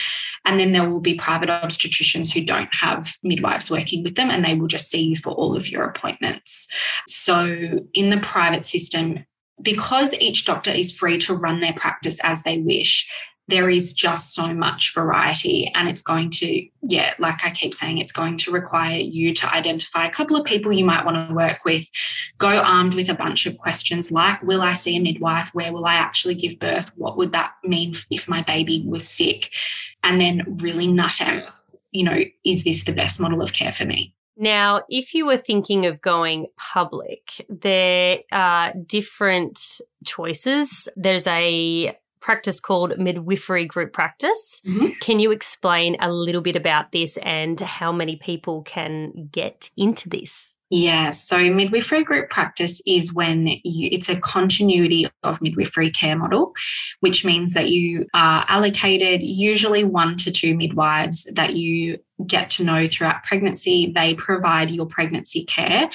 And then there will be private obstetricians who don't have midwives working with them and they will just see you for all of your appointments. So in the private system, because each doctor is free to run their practice as they wish, there is just so much variety. And it's going to, yeah, like I keep saying, it's going to require you to identify a couple of people you might want to work with. Go armed with a bunch of questions like Will I see a midwife? Where will I actually give birth? What would that mean if my baby was sick? And then really nut out, you know, is this the best model of care for me? Now, if you were thinking of going public, there are different choices. There's a practice called midwifery group practice. Mhm. Can you explain a little bit about this and how many people can get into this? Yeah, so midwifery group practice is when you, it's a continuity of midwifery care model, which means that you are allocated usually one to two midwives that you get to know throughout pregnancy. They provide your pregnancy care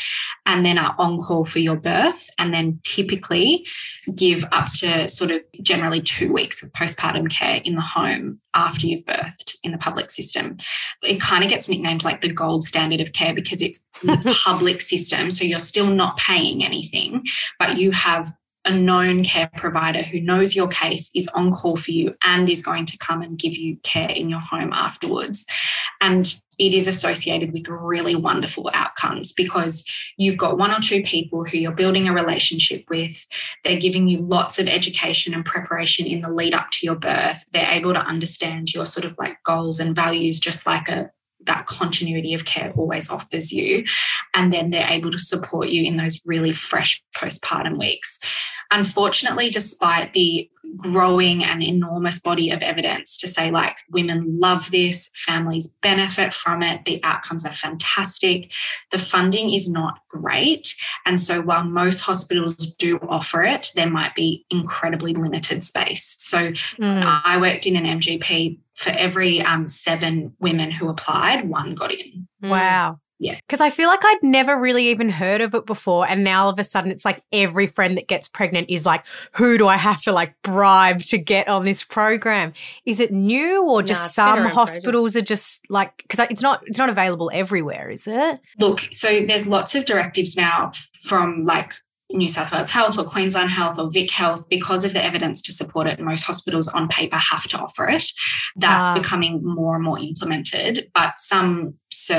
and then are on call for your birth, and then typically give up to sort of generally two weeks of postpartum care in the home after you've birthed in the public system. It kind of gets nicknamed like the gold standard of care because it's the public system. So you're still not paying anything, but you have a known care provider who knows your case is on call for you and is going to come and give you care in your home afterwards. And it is associated with really wonderful outcomes because you've got one or two people who you're building a relationship with. They're giving you lots of education and preparation in the lead up to your birth. They're able to understand your sort of like goals and values, just like a that continuity of care always offers you. And then they're able to support you in those really fresh postpartum weeks. Unfortunately, despite the growing and enormous body of evidence to say, like, women love this, families benefit from it, the outcomes are fantastic. The funding is not great. And so, while most hospitals do offer it, there might be incredibly limited space. So, mm. I worked in an MGP for every um, seven women who applied, one got in. Wow. Yeah. Because I feel like I'd never really even heard of it before. And now all of a sudden it's like every friend that gets pregnant is like, who do I have to like bribe to get on this program? Is it new or just nah, some hospitals are just like, because it's not, it's not available everywhere, is it? Look, so there's lots of directives now from like New South Wales Health or Queensland Health or Vic Health, because of the evidence to support it, most hospitals on paper have to offer it. That's uh, becoming more and more implemented, but some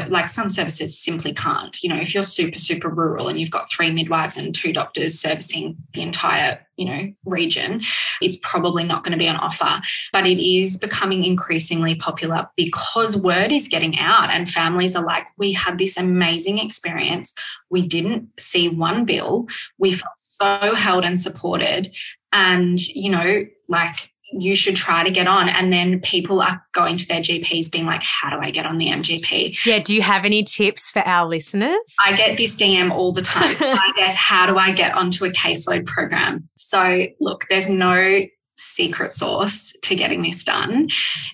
like some services simply can't. You know, if you're super super rural and you've got three midwives and two doctors servicing the entire you know region, it's probably not going to be on offer. But it is becoming increasingly popular because word is getting out, and families are like, we had this amazing experience. We didn't see one bill. We felt so held and supported. And, you know, like you should try to get on. And then people are going to their GPs being like, how do I get on the MGP? Yeah. Do you have any tips for our listeners? I get this DM all the time. Get, how do I get onto a caseload program? So, look, there's no secret sauce to getting this done.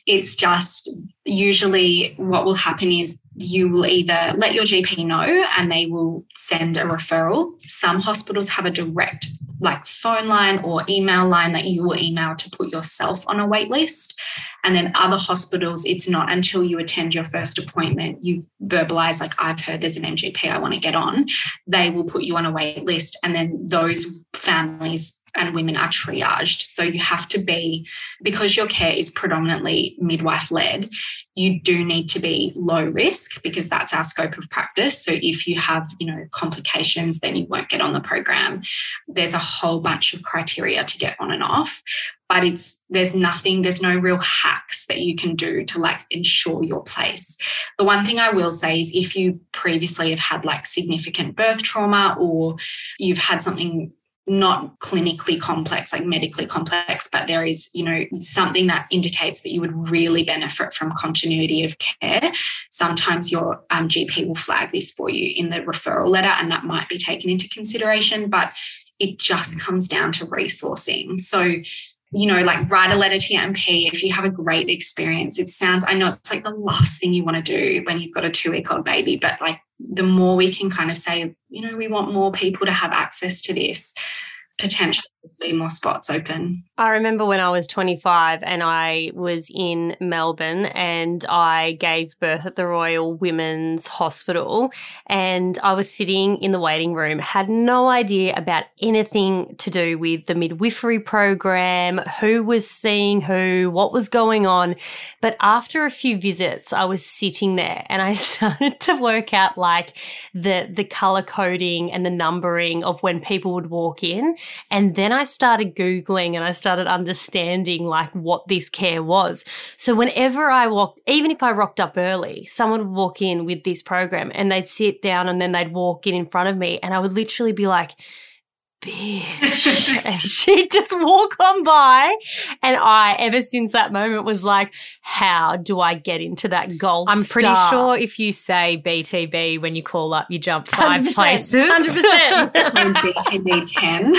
It's just usually what will happen is you will either let your GP know and they will send a referral. Some hospitals have a direct like phone line or email line that you will email to put yourself on a wait list. And then other hospitals, it's not until you attend your first appointment, you've verbalized, like, I've heard there's an MGP I want to get on. They will put you on a wait list. And then those families and women are triaged. So you have to be, because your care is predominantly midwife led, you do need to be low risk because that's our scope of practice. So if you have, you know, complications, then you won't get on the program. There's a whole bunch of criteria to get on and off. But it's there's nothing, there's no real hacks that you can do to like ensure your place. The one thing I will say is if you previously have had like significant birth trauma or you've had something not clinically complex, like medically complex, but there is, you know, something that indicates that you would really benefit from continuity of care. Sometimes your um, GP will flag this for you in the referral letter, and that might be taken into consideration, but it just comes down to resourcing. So, you know, like write a letter to your MP if you have a great experience. It sounds, I know it's like the last thing you want to do when you've got a two week old baby, but like the more we can kind of say, you know, we want more people to have access to this, potentially see more spots open. I remember when I was 25 and I was in Melbourne and I gave birth at the Royal Women's Hospital and I was sitting in the waiting room, had no idea about anything to do with the midwifery program, who was seeing who, what was going on. But after a few visits, I was sitting there and I started to work out like the the color coding and the numbering of when people would walk in and then I started Googling and I started understanding like what this care was. So whenever I walked, even if I rocked up early, someone would walk in with this program and they'd sit down and then they'd walk in in front of me and I would literally be like, bitch. and she'd just walk on by. And I, ever since that moment, was like, how do I get into that gold I'm pretty star? sure if you say BTB when you call up, you jump five 100%, places. 100%. On BTB 10.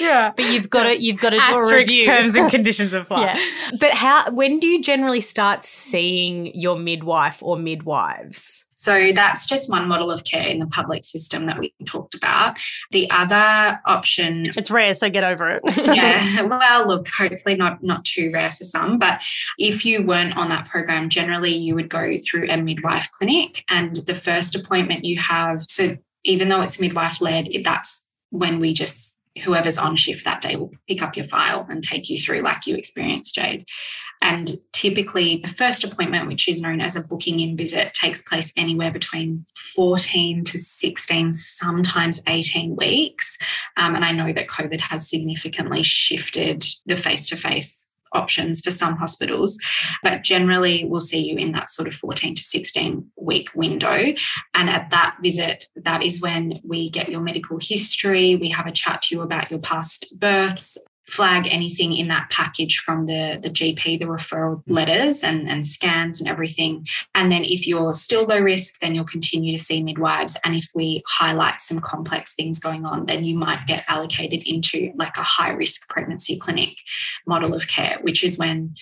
yeah. but you've got to, you've got to do a Asterisk review. terms and conditions apply. Yeah. But how? When do you generally start seeing your midwife or midwives? So that's just one model of care in the public system that we talked about. The other option It's rare, so get over it. yeah well look hopefully not not too rare for some but if you weren't on that program generally you would go through a midwife clinic and the first appointment you have so even though it's midwife led that's when we just whoever's on shift that day will pick up your file and take you through like you experienced jade. And typically the first appointment which is known as a booking in visit takes place anywhere between 14 to 16 sometimes 18 weeks. Um, and I know that COVID has significantly shifted the face to face options for some hospitals, but generally we'll see you in that sort of 14 to 16 week window. And at that visit, that is when we get your medical history, we have a chat to you about your past births. Flag anything in that package from the, the GP, the referral mm. letters and, and scans and everything. And then if you're still low risk, then you'll continue to see midwives. And if we highlight some complex things going on, then you might get allocated into like a high risk pregnancy clinic model of care, which is when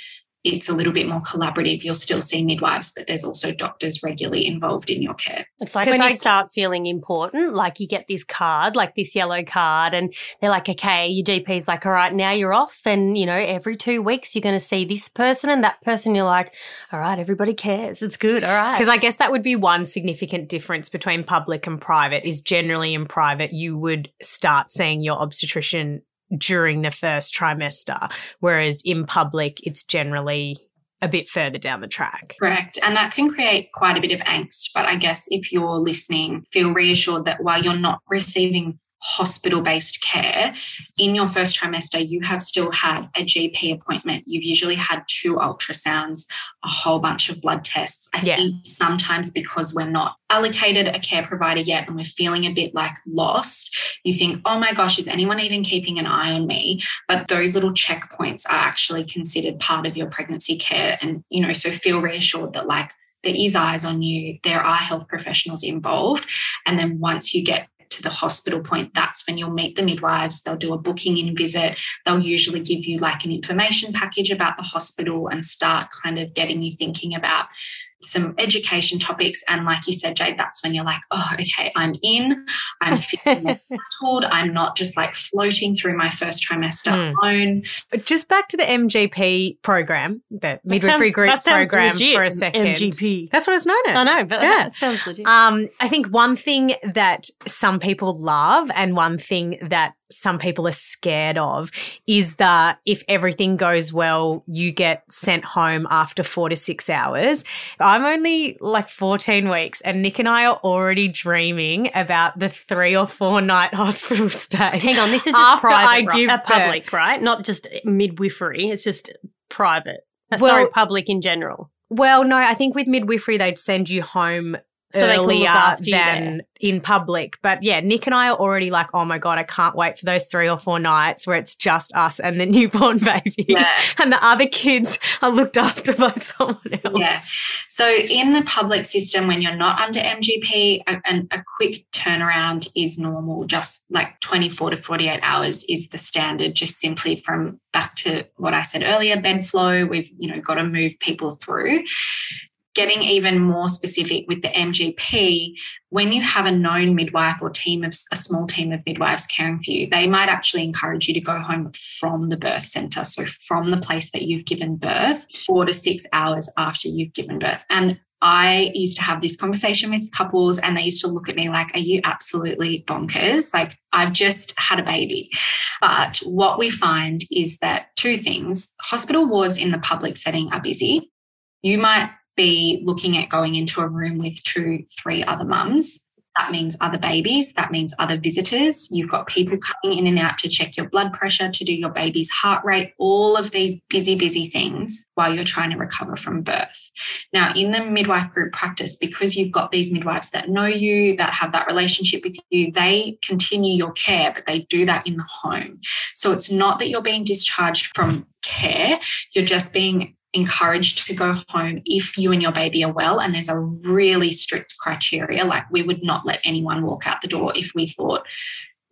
it's a little bit more collaborative. You'll still see midwives, but there's also doctors regularly involved in your care. It's like when I- you start feeling important, like you get this card, like this yellow card, and they're like, okay, your GP's like, all right, now you're off. And, you know, every two weeks you're going to see this person and that person. You're like, all right, everybody cares. It's good. All right. Because I guess that would be one significant difference between public and private is generally in private, you would start seeing your obstetrician during the first trimester, whereas in public, it's generally a bit further down the track. Correct. And that can create quite a bit of angst. But I guess if you're listening, feel reassured that while you're not receiving hospital based care, in your first trimester, you have still had a GP appointment. You've usually had two ultrasounds, a whole bunch of blood tests. I Yeah. think sometimes because we're not allocated a care provider yet and we're feeling a bit like lost, you think, oh my gosh, is anyone even keeping an eye on me? But those little checkpoints are actually considered part of your pregnancy care. And, you know, so feel reassured that like there is eyes on you, there are health professionals involved. And then once you get to the hospital point, that's when you'll meet the midwives. They'll do a booking in visit. They'll usually give you like an information package about the hospital and start kind of getting you thinking about some education topics. And like you said, Jade, that's when you're like, oh, okay, I'm in. I'm feeling settled. I'm not just like floating through my first trimester Hmm. alone. But just back to the MGP program, the midwifery sounds- group that program legit, for a second. MGP. That's what it's known as. I know, but yeah. that sounds legit. Um, I think one thing that some people love and one thing that some people are scared of is that if everything goes well, you get sent home after four to six hours. I'm only like 14 weeks, and Nick and I are already dreaming about the three or four night hospital stay. Hang on, this is just After private, I right? give Uh, birth. public, right? Not just midwifery. It's just private. Uh, Well- sorry, public in general. Well, no, I think with midwifery, they'd send you home So they can look earlier after than in public. But yeah, Nick and I are already like, oh my God, I can't wait for those three or four nights where it's just us and the newborn baby. Yeah. And the other kids are looked after by someone else. Yeah. So in the public system, when you're not under MGP, a, an- a quick turnaround is normal. Just like 24 to 48 hours is the standard. Just simply from back to what I said earlier, bed flow. We've you know got to move people through. Getting even more specific with the MGP, when you have a known midwife or team of a small team of midwives caring for you, they might actually encourage you to go home from the birth center. So from the place that you've given birth, four to six hours after you've given birth. And I used to have this conversation with couples and they used to look at me like, Are you absolutely bonkers? Like, I've just had a baby. But what we find is that two things hospital wards in the public setting are busy. You might be looking at going into a room with two, three other mums. That means other babies. That means other visitors. You've got people coming in and out to check your blood pressure, to do your baby's heart rate, all of these busy, busy things while you're trying to recover from birth. Now, in the midwife group practice, because you've got these midwives that know you, that have that relationship with you, they continue your care, but they do that in the home. So it's not that you're being discharged from care, you're just being encouraged to go home if you and your baby are well. And there's a really strict criteria. Like we would not let anyone walk out the door if we thought,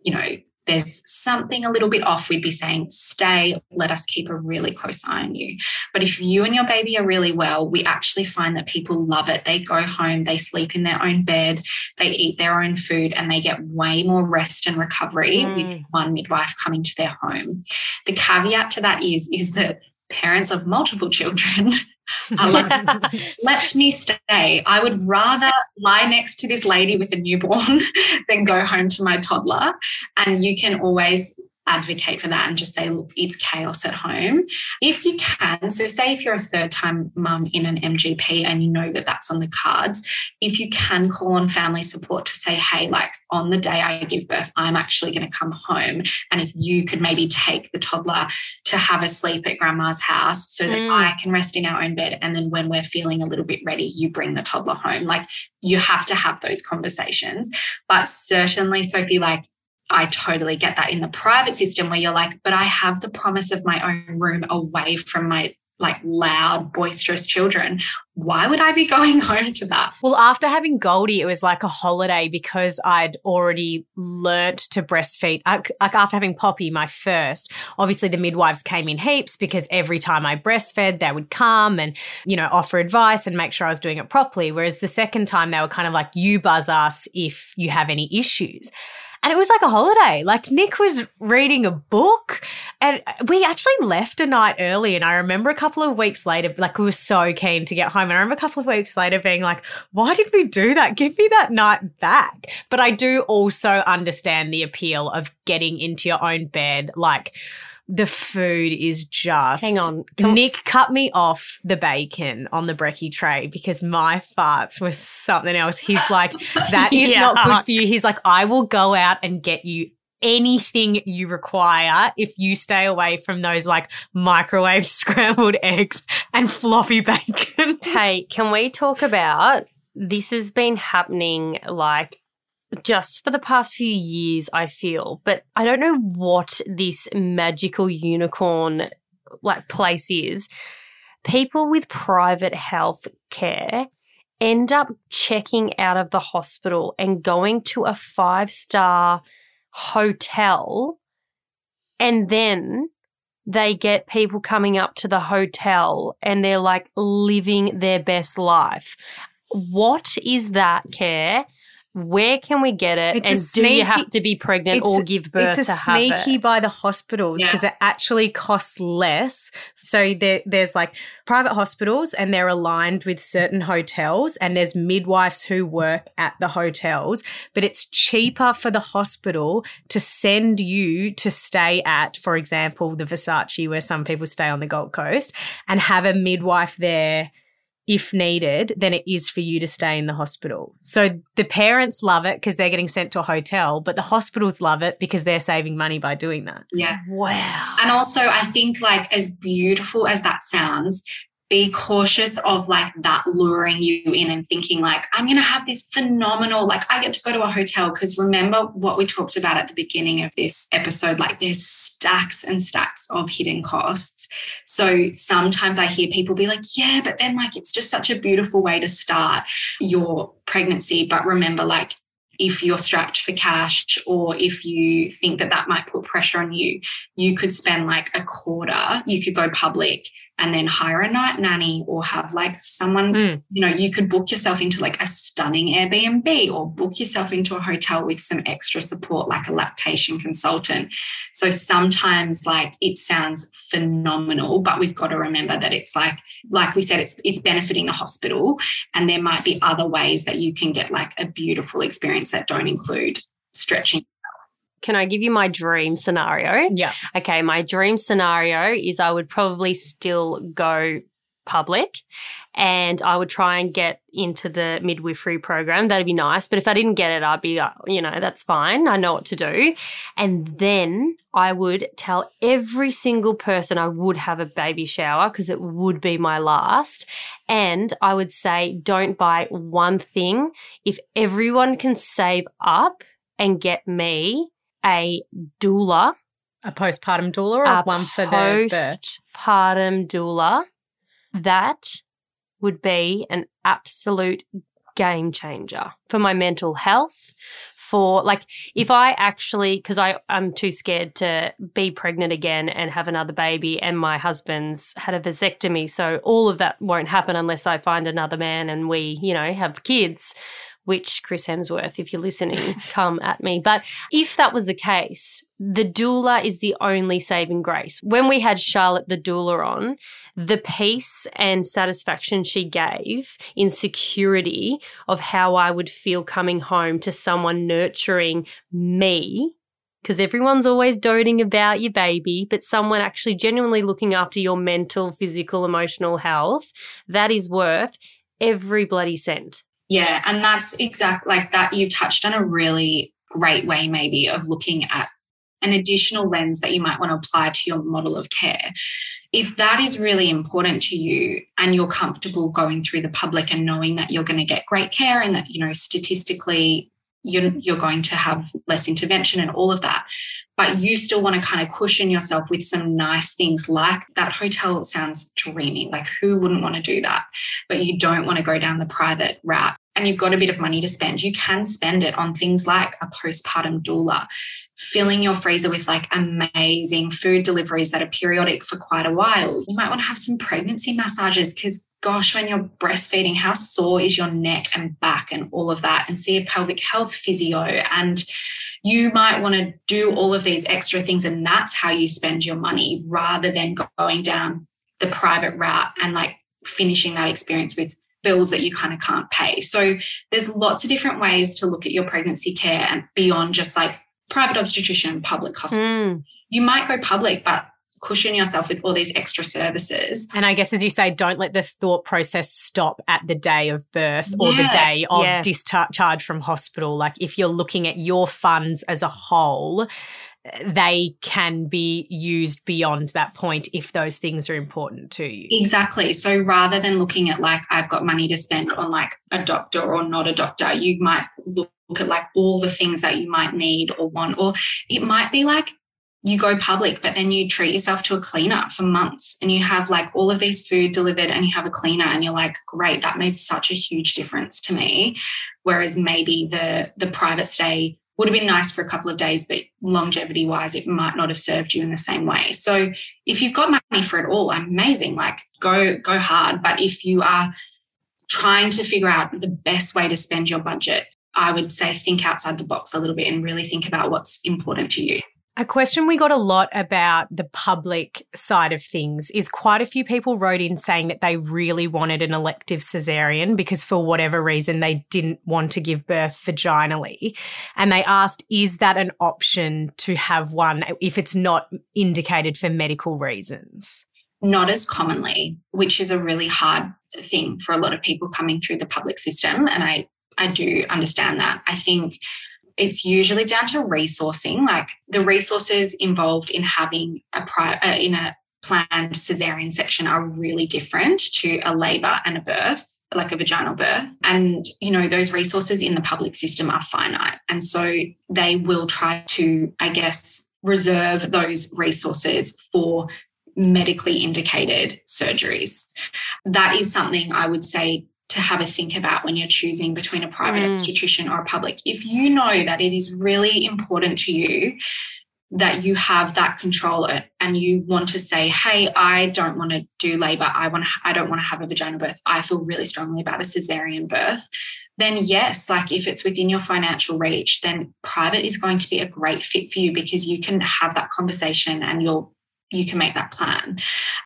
you know, there's something a little bit off, we'd be saying, stay, let us keep a really close eye on you. But if you and your baby are really well, we actually find that people love it. They go home, they sleep in their own bed, they eat their own food, and they get way more rest and recovery mm. with one midwife coming to their home. The caveat to that is, is that parents of multiple children like, let me stay. I would rather lie next to this lady with a newborn than go home to my toddler. And you can always advocate for that and just say, look, it's chaos at home. If you can, so say if you're a third time mum in an MGP and you know that that's on the cards, if you can call on family support to say, hey, like on the day I give birth, I'm actually going to come home. And if you could maybe take the toddler to have a sleep at grandma's house so that mm. I can rest in our own bed. And then when we're feeling a little bit ready, you bring the toddler home. Like you have to have those conversations. But certainly, Sophie, like I totally get that in the private system where you're like, but I have the promise of my own room away from my like loud, boisterous children. Why would I be going home to that? Well, after having Goldie, it was like a holiday because I'd already learnt to breastfeed. Uh, like after having Poppy, my first, obviously the midwives came in heaps because every time I breastfed, they would come and, you know, offer advice and make sure I was doing it properly. Whereas the second time, they were kind of like, you buzz us if you have any issues. And it was like a holiday. Like Nick was reading a book and we actually left a night early. And I remember a couple of weeks later, like we were so keen to get home. And I remember a couple of weeks later being like, why did we do that? Give me that night back. But I do also understand the appeal of getting into your own bed. Like, the food is just. Hang on. Can Nick cut me off the bacon on the brekkie tray because my farts were something else. He's like, that is yeah. not good for you. He's like, I will go out and get you anything you require if you stay away from those like microwave scrambled eggs and floppy bacon. hey, can we talk about this has been happening like just for the past few years, I feel. But I don't know what this magical unicorn like place is. People with private health care end up checking out of the hospital and going to a five star hotel. And then they get people coming up to the hotel and they're like living their best life. What is that care? Where can we get it? It's and sneaky, do you have to be pregnant or give birth to have it's a sneaky by the hospitals because yeah. it actually costs less. So there, there's like private hospitals and they're aligned with certain hotels and there's midwives who work at the hotels, but it's cheaper for the hospital to send you to stay at, for example, the Versace where some people stay on the Gold Coast and have a midwife there if needed, than it is for you to stay in the hospital. So the parents love it because they're getting sent to a hotel, but the hospitals love it because they're saving money by doing that. Yeah. Wow. And also, I think, like, as beautiful as that sounds, be cautious of like that luring you in and thinking like i'm going to have this phenomenal like i get to go to a hotel. Because remember what we talked about at the beginning of this episode like there's stacks and stacks of hidden costs. So sometimes i hear people be like yeah but then like it's just such a beautiful way to start your pregnancy. But remember like if you're strapped for cash or if you think that that might put pressure on you, you could spend like a quarter, you could go public and then hire a night nanny or have like someone, mm. you know, you could book yourself into like a stunning Airbnb or book yourself into a hotel with some extra support, like a lactation consultant. So sometimes like it sounds phenomenal, but we've got to remember that it's like, like we said, it's it's benefiting the hospital. And there might be other ways that you can get like a beautiful experience that don't include stretching can I give you my dream scenario? Yeah. Okay, my dream scenario is I would probably still go public and I would try and get into the midwifery program. That'd be nice. But if I didn't get it, I'd be, uh, you know, that's fine. I know what to do. And then I would tell every single person I would have a baby shower because it would be my last. And I would say, don't buy one thing. If everyone can save up and get me a doula, a postpartum doula or a one for the birth? Postpartum doula that would be an absolute game changer for my mental health for like if i actually because i i'm too scared to be pregnant again and have another baby and my husband's had a vasectomy so all of that won't happen unless i find another man and we you know have kids which Chris Hemsworth, if you're listening, come at me. But if that was the case, the doula is the only saving grace. When we had Charlotte the doula on, the peace and satisfaction she gave in security of how I would feel coming home to someone nurturing me because everyone's always doting about your baby, but someone actually genuinely looking after your mental, physical, emotional health, that is worth every bloody cent. Yeah, and that's exact like that. You've touched on a really great way, maybe, of looking at an additional lens that you might want to apply to your model of care. If that is really important to you and you're comfortable going through the public and knowing that you're going to get great care and that, you know, statistically you're, you're going to have less intervention and all of that. But you still want to kind of cushion yourself with some nice things like that hotel sounds dreamy. Like, who wouldn't want to do that? But you don't want to go down the private route and you've got a bit of money to spend, you can spend it on things like a postpartum doula, filling your freezer with like amazing food deliveries that are periodic for quite a while. You might want to have some pregnancy massages because, gosh, when you're breastfeeding, how sore is your neck and back and all of that? And see a pelvic health physio. And you might want to do all of these extra things. And that's how you spend your money rather than going down the private route and like finishing that experience with bills that you kind of can't pay. So there's lots of different ways to look at your pregnancy care and beyond just like private obstetrician, public hospital. Mm. You might go public, but cushion yourself with all these extra services. And I guess, as you say, don't let the thought process stop at the day of birth or yeah, the day of yeah. discharge from hospital. Like if you're looking at your funds as a whole, they can be used beyond that point if those things are important to you. Exactly. So rather than looking at like, I've got money to spend on like a doctor or not a doctor, you might look at like all the things that you might need or want, or it might be like you go public, but then you treat yourself to a cleaner for months and you have like all of these food delivered and you have a cleaner and you're like, great, that made such a huge difference to me. Whereas maybe the the private stay would have been nice for a couple of days, but longevity wise, it might not have served you in the same way. So if you've got money for it all, amazing. Like go, go hard. But if you are trying to figure out the best way to spend your budget, I would say think outside the box a little bit and really think about what's important to you. A question we got a lot about the public side of things is quite a few people wrote in saying that they really wanted an elective cesarean because for whatever reason they didn't want to give birth vaginally. And they asked, is that an option to have one if it's not indicated for medical reasons? Not as commonly, which is a really hard thing for a lot of people coming through the public system. And I, I do understand that. I think it's usually down to resourcing, like the resources involved in having a pri- uh, in a planned cesarean section are really different to a labor and a birth, like a vaginal birth. And, you know, those resources in the public system are finite. And so they will try to, I guess, reserve those resources for medically indicated surgeries. That is something I would say to have a think about when you're choosing between a private mm. obstetrician or a public. If you know that it is really important to you that you have that control and you want to say hey i don't want to do labor i want to, i don't want to have a vaginal birth i feel really strongly about a cesarean birth then yes like if it's within your financial reach then private is going to be a great fit for you because you can have that conversation and you'll you can make that plan.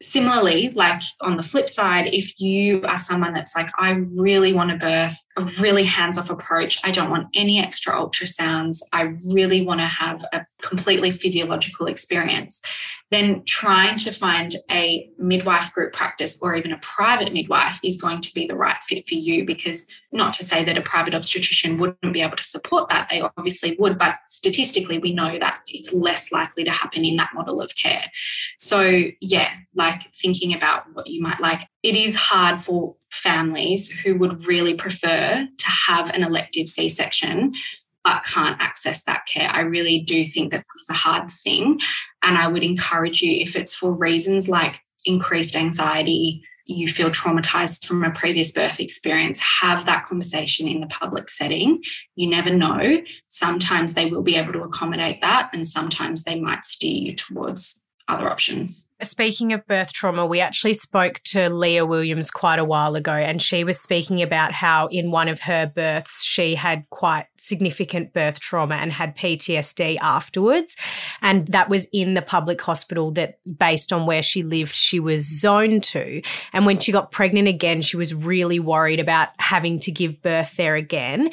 Similarly, like on the flip side, if you are someone that's like, I really want to birth a really hands off approach, I don't want any extra ultrasounds, I really want to have a completely physiological experience, then trying to find a midwife group practice or even a private midwife is going to be the right fit for you because not to say that a private obstetrician wouldn't be able to support that. They obviously would but statistically we know that it's less likely to happen in that model of care. So yeah like thinking about what you might like it is hard for families who would really prefer to have an elective c-section but can't access that care. I really do think that that's a hard thing. And I would encourage you, if it's for reasons like increased anxiety, you feel traumatized from a previous birth experience, have that conversation in the public setting. You never know. Sometimes they will be able to accommodate that, and sometimes they might steer you towards other options. Speaking of birth trauma, we actually spoke to Leah Williams quite a while ago, and she was speaking about how in one of her births, she had quite significant birth trauma and had PTSD afterwards. And that was in the public hospital that, based on where she lived, she was zoned to. And when she got pregnant again, she was really worried about having to give birth there again.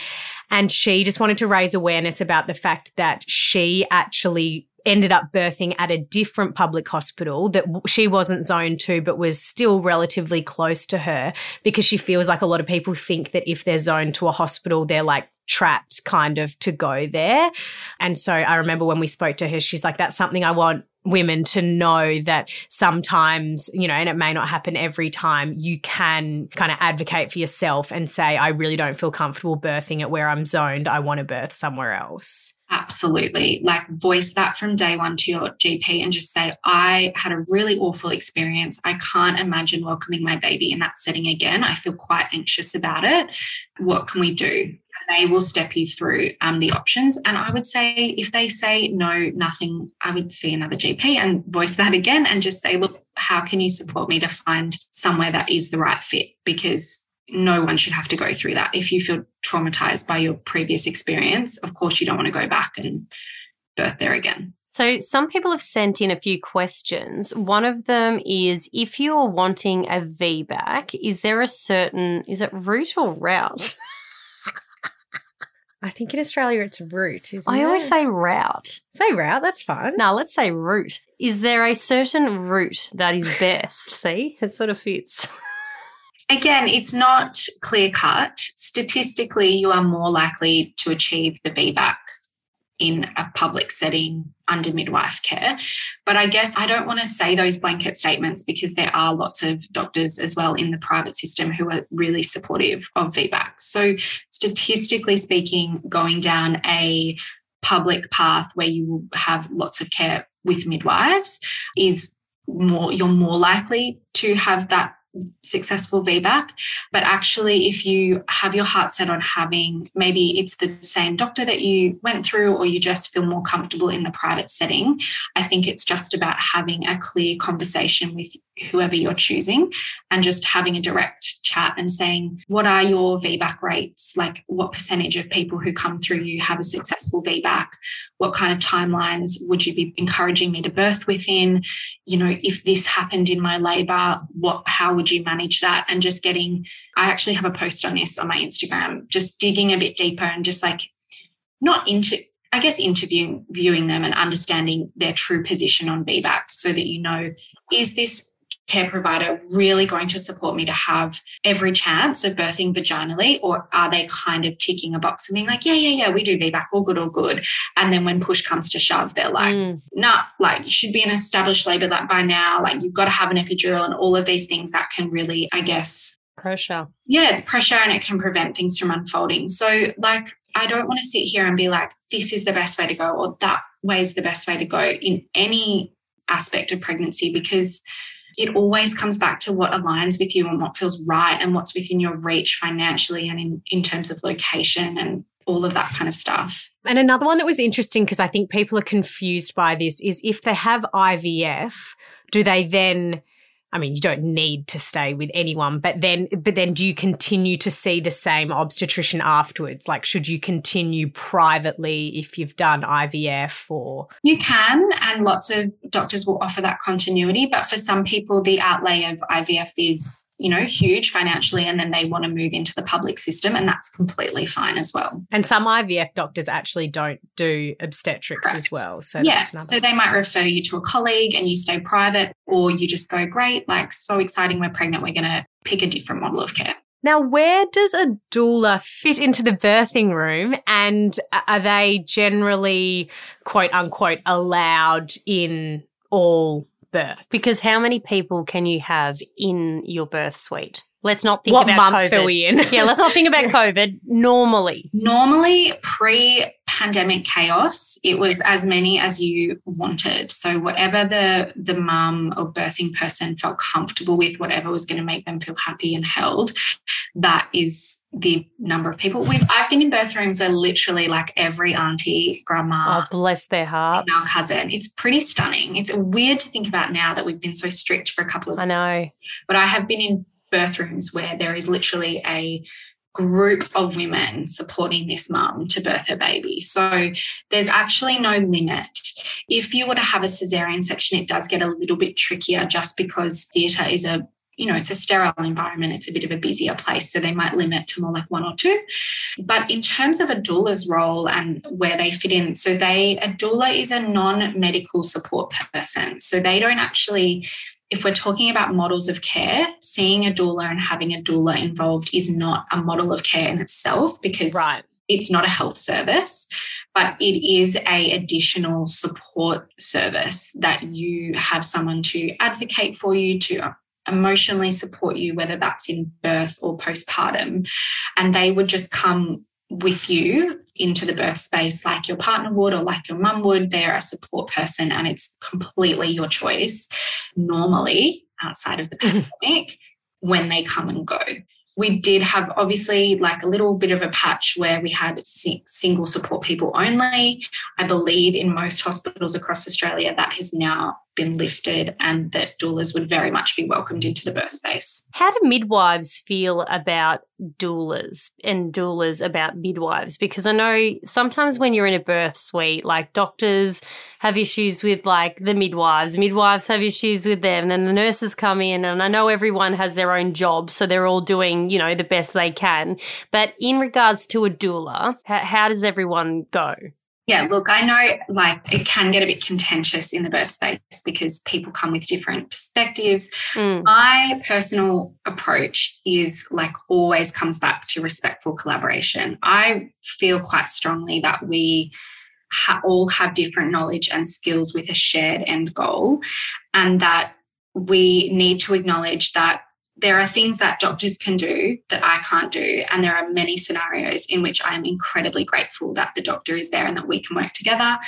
And she just wanted to raise awareness about the fact that she actually ended up birthing at a different public hospital that she wasn't zoned to, but was still relatively close to her because she feels like a lot of people think that if they're zoned to a hospital, they're like trapped kind of to go there. And so I remember when we spoke to her, she's like, that's something I want women to know that sometimes, you know, and it may not happen every time, you can kind of advocate for yourself and say, I really don't feel comfortable birthing at where I'm zoned. I want to birth somewhere else. Absolutely. Like voice that from day one to your GP and just say, I had a really awful experience. I can't imagine welcoming my baby in that setting again. I feel quite anxious about it. What can we do? They will step you through um, the options. And I would say, if they say no, nothing, I would see another GP and voice that again and just say, look, how can you support me to find somewhere that is the right fit? Because no one should have to go through that. If you feel traumatized by your previous experience, of course, you don't want to go back and birth there again. So, some people have sent in a few questions. One of them is if you're wanting a VBAC, is there a certain, is it route or route? I think in Australia it's route, isn't I it? always say route. say route, that's fine. No, let's say route. Is there a certain route that is best? See, it sort of fits. Again, it's not clear cut. Statistically, you are more likely to achieve the VBAC in a public setting under midwife care. But I guess I don't want to say those blanket statements because there are lots of doctors as well in the private system who are really supportive of VBAC. So, statistically speaking, going down a public path where you have lots of care with midwives is more you're more likely to have that successful VBAC. But actually, if you have your heart set on having maybe it's the same doctor that you went through, or you just feel more comfortable in the private setting, I think it's just about having a clear conversation with whoever you're choosing and just having a direct chat and saying, What are your VBAC rates? Like, what percentage of people who come through you have a successful VBAC? What kind of timelines would you be encouraging me to birth within? You know, if this happened in my labor, what, how would you manage that? And just getting, I actually have a post on this on my Instagram, just digging a bit deeper and just like not into I guess interviewing viewing them and understanding their true position on VBAC so that you know is this care provider really going to support me to have every chance of birthing vaginally or are they kind of ticking a box and being like yeah yeah yeah we do VBAC all good all good. And then when push comes to shove they're like mm. nah like you should be an established labor like by now like you've got to have an epidural and all of these things that can really I guess pressure. Yeah it's pressure and it can prevent things from unfolding. So like I don't want to sit here and be like this is the best way to go or that way is the best way to go in any aspect of pregnancy because it always comes back to what aligns with you and what feels right and what's within your reach financially and in, in terms of location and all of that kind of stuff. And another one that was interesting because I think people are confused by this is if they have IVF, do they then I mean, you don't need to stay with anyone, but then, but then do you continue to see the same obstetrician afterwards? Like, should you continue privately if you've done IVF or? You can, and lots of doctors will offer that continuity. But for some people, the outlay of IVF is you know, huge financially, and then they want to move into the public system, and that's completely fine as well. And some IVF doctors actually don't do obstetrics Correct. as well. So yeah, that's another. so they might refer you to a colleague and you stay private, or you just go, great, like so exciting, we're pregnant, we're going to pick a different model of care. Now, where does a doula fit into the birthing room? And are they generally, quote unquote, allowed in all births? Because how many people can you have in your birth suite? Let's not think what about month COVID. are we in? yeah, let's not think about COVID. Normally, Normally, pre pandemic chaos, it was as many as you wanted. So, whatever the, the mum or birthing person felt comfortable with, whatever was going to make them feel happy and held, that is the number of people. We've I've been in birth rooms where literally like every auntie, grandma, oh bless their hearts. female cousin. It's pretty stunning. It's weird to think about now that we've been so strict for a couple of I know. but I have been in birth rooms where there is literally a group of women supporting this mum to birth her baby. So there's actually no limit. If you were to have a cesarean section, it does get a little bit trickier just because theatre is a you know, it's a sterile environment. It's a bit of a busier place. So they might limit to more like one or two. But in terms of a doula's role and where they fit in, so they, a doula is a non medical support person. So they don't actually if we're talking about models of care, seeing a doula and having a doula involved is not a model of care in itself because Right. it's not a health service, but it is a additional support service that you have someone to advocate for you to emotionally support you, whether that's in birth or postpartum. And they would just come with you into the birth space like your partner would or like your mum would. They're a support person and it's completely your choice normally outside of the mm-hmm. pandemic when they come and go. We did have obviously like a little bit of a patch where we had single support people only. I believe in most hospitals across Australia that has now been lifted and that doulas would very much be welcomed into the birth space. How do midwives feel about doulas and doulas about midwives? Because I know sometimes when you're in a birth suite, like doctors have issues with like the midwives, midwives have issues with them, and then the nurses come in, and I know everyone has their own job, so they're all doing, you know, the best they can. But in regards to a doula, how, how does everyone go? Yeah, look, I know like it can get a bit contentious in the birth space because people come with different perspectives. Mm. My personal approach is like always comes back to respectful collaboration. I feel quite strongly that we ha- all have different knowledge and skills with a shared end goal, and that we need to acknowledge that there are things that doctors can do that I can't do. And there are many scenarios in which I am incredibly grateful that the doctor is there and that we can work together.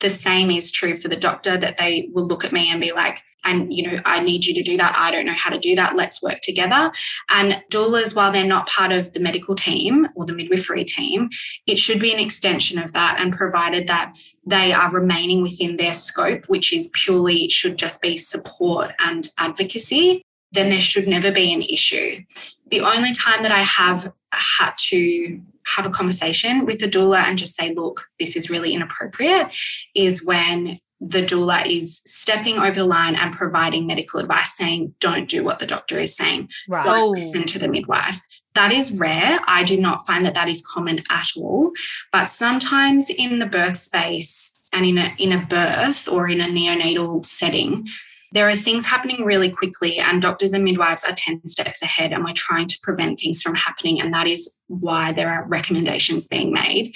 The same is true for the doctor that they will look at me and be like, and you know, I need you to do that. I don't know how to do that. Let's work together. And doulas, while they're not part of the medical team or the midwifery team, it should be an extension of that. And provided that they are remaining within their scope, which is purely should just be support and advocacy, then there should never be an issue. The only time that I have had to have a conversation with the doula and just say, look, this is really inappropriate, is when the doula is stepping over the line and providing medical advice, saying, don't do what the doctor is saying, Right. don't Oh. listen to the midwife. That is rare. I do not find that that is common at all. But sometimes in the birth space and in a, in a birth or in a neonatal setting, there are things happening really quickly, and doctors and midwives are 10 steps ahead, and we're trying to prevent things from happening. And that is why there are recommendations being made.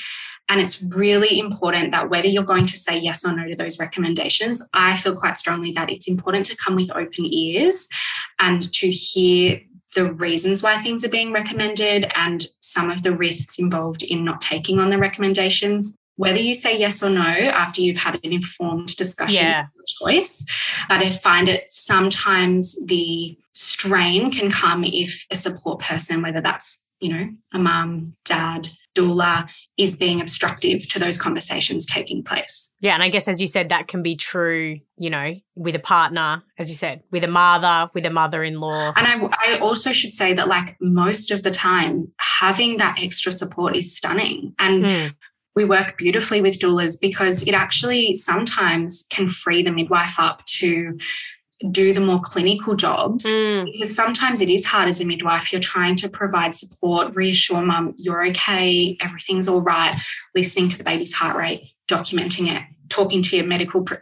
And it's really important that whether you're going to say yes or no to those recommendations, I feel quite strongly that it's important to come with open ears and to hear the reasons why things are being recommended and some of the risks involved in not taking on the recommendations. Whether you say yes or no after you've had an informed discussion, Yeah. choice. But I find it sometimes the strain can come if a support person, whether that's, you know, a mum, dad, doula, is being obstructive to those conversations taking place. Yeah, and I guess as you said, that can be true, you know, with a partner, as you said, with a mother, with a mother-in-law. And I, I also should say that, like, most of the time, having that extra support is stunning. And Mm. We work beautifully with doulas because it actually sometimes can free the midwife up to do the more clinical jobs Mm. because sometimes it is hard as a midwife. You're trying to provide support, reassure mum you're okay, everything's all right, listening to the baby's heart rate, documenting it, talking to your medical, pr-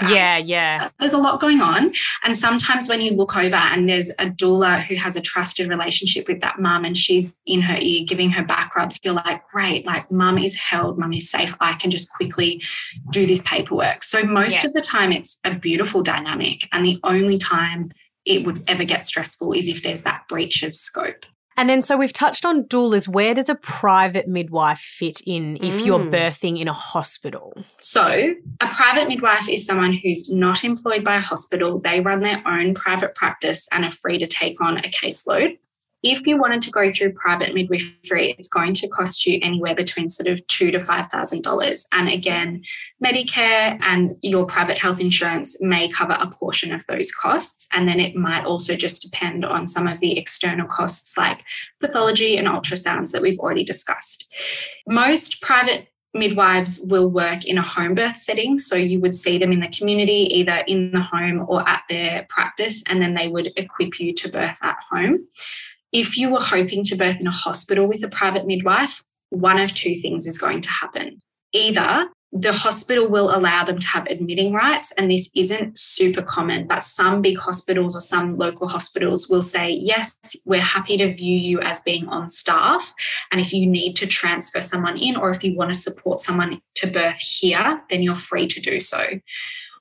um, Yeah, yeah. there's a lot going on. And sometimes when you look over and there's a doula who has a trusted relationship with that mum and she's in her ear giving her back rubs, you're like, great, like mum is held, mum is safe. I can just quickly do this paperwork. So most Yeah. of the time it's a beautiful dynamic. And the only time it would ever get stressful is if there's that breach of scope. And then, so we've touched on doulas. Where does a private midwife fit in if you're Mm. birthing in a hospital? So, a private midwife is someone who's not employed by a hospital. They run their own private practice and are free to take on a caseload. If you wanted to go through private midwifery, it's going to cost you anywhere between sort of two to five thousand dollars. And again, Medicare and your private health insurance may cover a portion of those costs. And then it might also just depend on some of the external costs like pathology and ultrasounds that we've already discussed. Most private midwives will work in a home birth setting. So you would see them in the community, either in the home or at their practice, and then they would equip you to birth at home. If you were hoping to birth in a hospital with a private midwife, one of two things is going to happen. Either the hospital will allow them to have admitting rights, and this isn't super common, but some big hospitals or some local hospitals will say, Yes, we're happy to view you as being on staff. And if you need to transfer someone in, or if you want to support someone to birth here, then you're free to do so.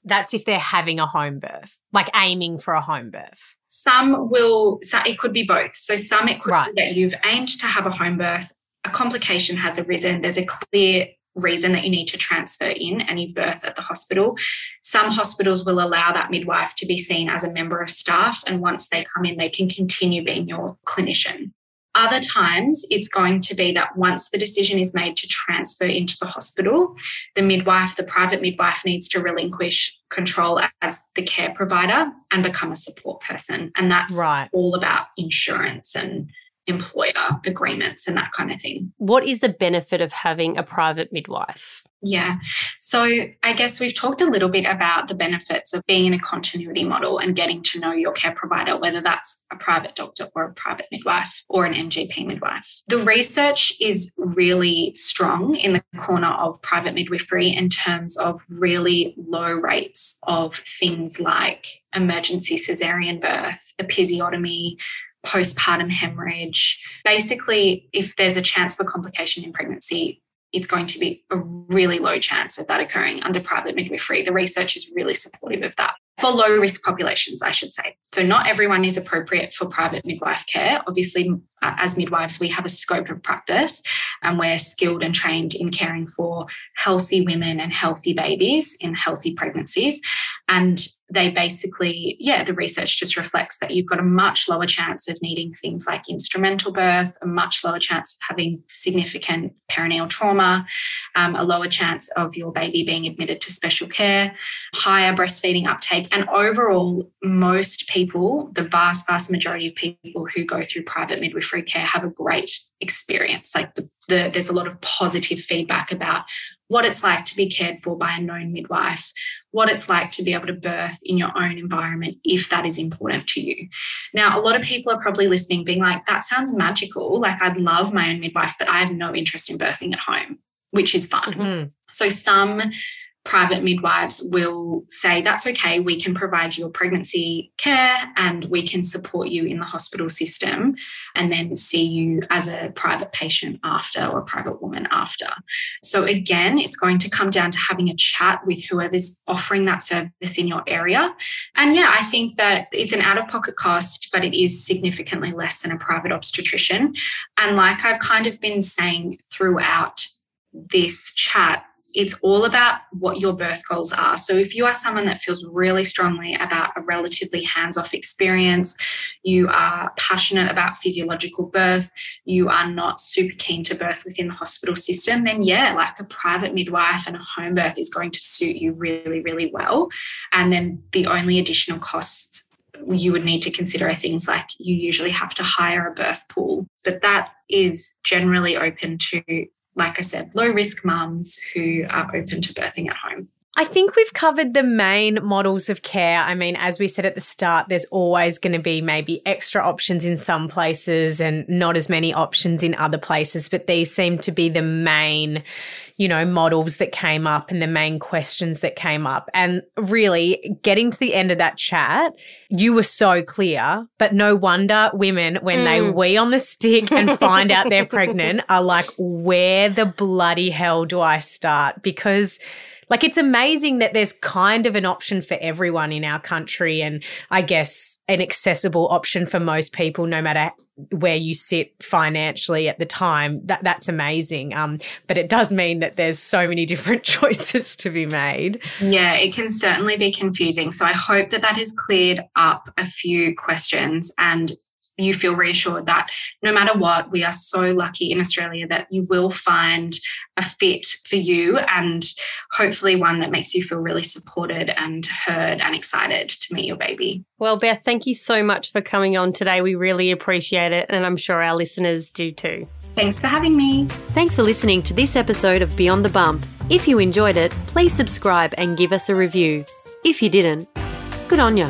That's if they're having a home birth, like aiming for a home birth. Some will, so it could be both. So some it could Right. be that you've aimed to have a home birth, a complication has arisen, there's a clear reason that you need to transfer in and you birth at the hospital. Some hospitals will allow that midwife to be seen as a member of staff. And once they come in, they can continue being your clinician. Other times, it's going to be that once the decision is made to transfer into the hospital, the midwife, the private midwife, needs to relinquish control as the care provider and become a support person. And that's Right. all about insurance and employer agreements and that kind of thing. What is the benefit of having a private midwife? Yeah. So I guess we've talked a little bit about the benefits of being in a continuity model and getting to know your care provider, whether that's a private doctor or a private midwife or an MGP midwife. The research is really strong in the corner of private midwifery in terms of really low rates of things like emergency cesarean birth, episiotomy, postpartum hemorrhage. Basically, if there's a chance for complication in pregnancy, it's going to be a really low chance of that occurring under private midwifery. The research is really supportive of that for low risk populations, I should say. So, not everyone is appropriate for private midwife care. Obviously, uh, as midwives, we have a scope of practice and we're skilled and trained in caring for healthy women and healthy babies in healthy pregnancies. And they basically, yeah, the research just reflects that you've got a much lower chance of needing things like instrumental birth, a much lower chance of having significant perineal trauma, um, a lower chance of your baby being admitted to special care, higher breastfeeding uptake. And overall, most people, the vast, vast majority of people who go through private midwifery care have a great experience. Like the, the, there's a lot of positive feedback about what it's like to be cared for by a known midwife, what it's like to be able to birth in your own environment if that is important to you. Now, a lot of people are probably listening, being like, that sounds magical. Like, I'd love my own midwife, but I have no interest in birthing at home, which is fun. Mm. So, some private midwives will say, That's okay, we can provide your pregnancy care and we can support you in the hospital system and then see you as a private patient after or a private woman after. So, again, it's going to come down to having a chat with whoever's offering that service in your area. And yeah, I think that it's an out of pocket cost, but it is significantly less than a private obstetrician. And like I've kind of been saying throughout this chat, it's all about what your birth goals are. So, if you are someone that feels really strongly about a relatively hands off experience, you are passionate about physiological birth, you are not super keen to birth within the hospital system, then yeah, like a private midwife and a home birth is going to suit you really, really well. And then the only additional costs you would need to consider are things like you usually have to hire a birth pool, but that is generally open to like I said, low risk mums who are open to birthing at home. I think we've covered the main models of care. I mean, as we said at the start, there's always going to be maybe extra options in some places and not as many options in other places, but these seem to be the main, you know, models that came up and the main questions that came up. And really, getting to the end of that chat, you were so clear, but no wonder women, when mm. they wee on the stick and find out they're pregnant, are like, where the bloody hell do I start? Because like it's amazing that there's kind of an option for everyone in our country and I guess an accessible option for most people no matter where you sit financially at the time. That that's amazing. Um, but it does mean that there's so many different choices to be made. Yeah it can certainly be confusing. So i hope that that has cleared up a few questions and you feel reassured that no matter what, we are so lucky in Australia that you will find a fit for you and hopefully one that makes you feel really supported and heard and excited to meet your baby. Well, Beth, thank you so much for coming on today. We really appreciate it, and I'm sure our listeners do too. Thanks for having me. Thanks for listening to this episode of Beyond the Bump. If you enjoyed it, please subscribe and give us a review. If you didn't, good on you.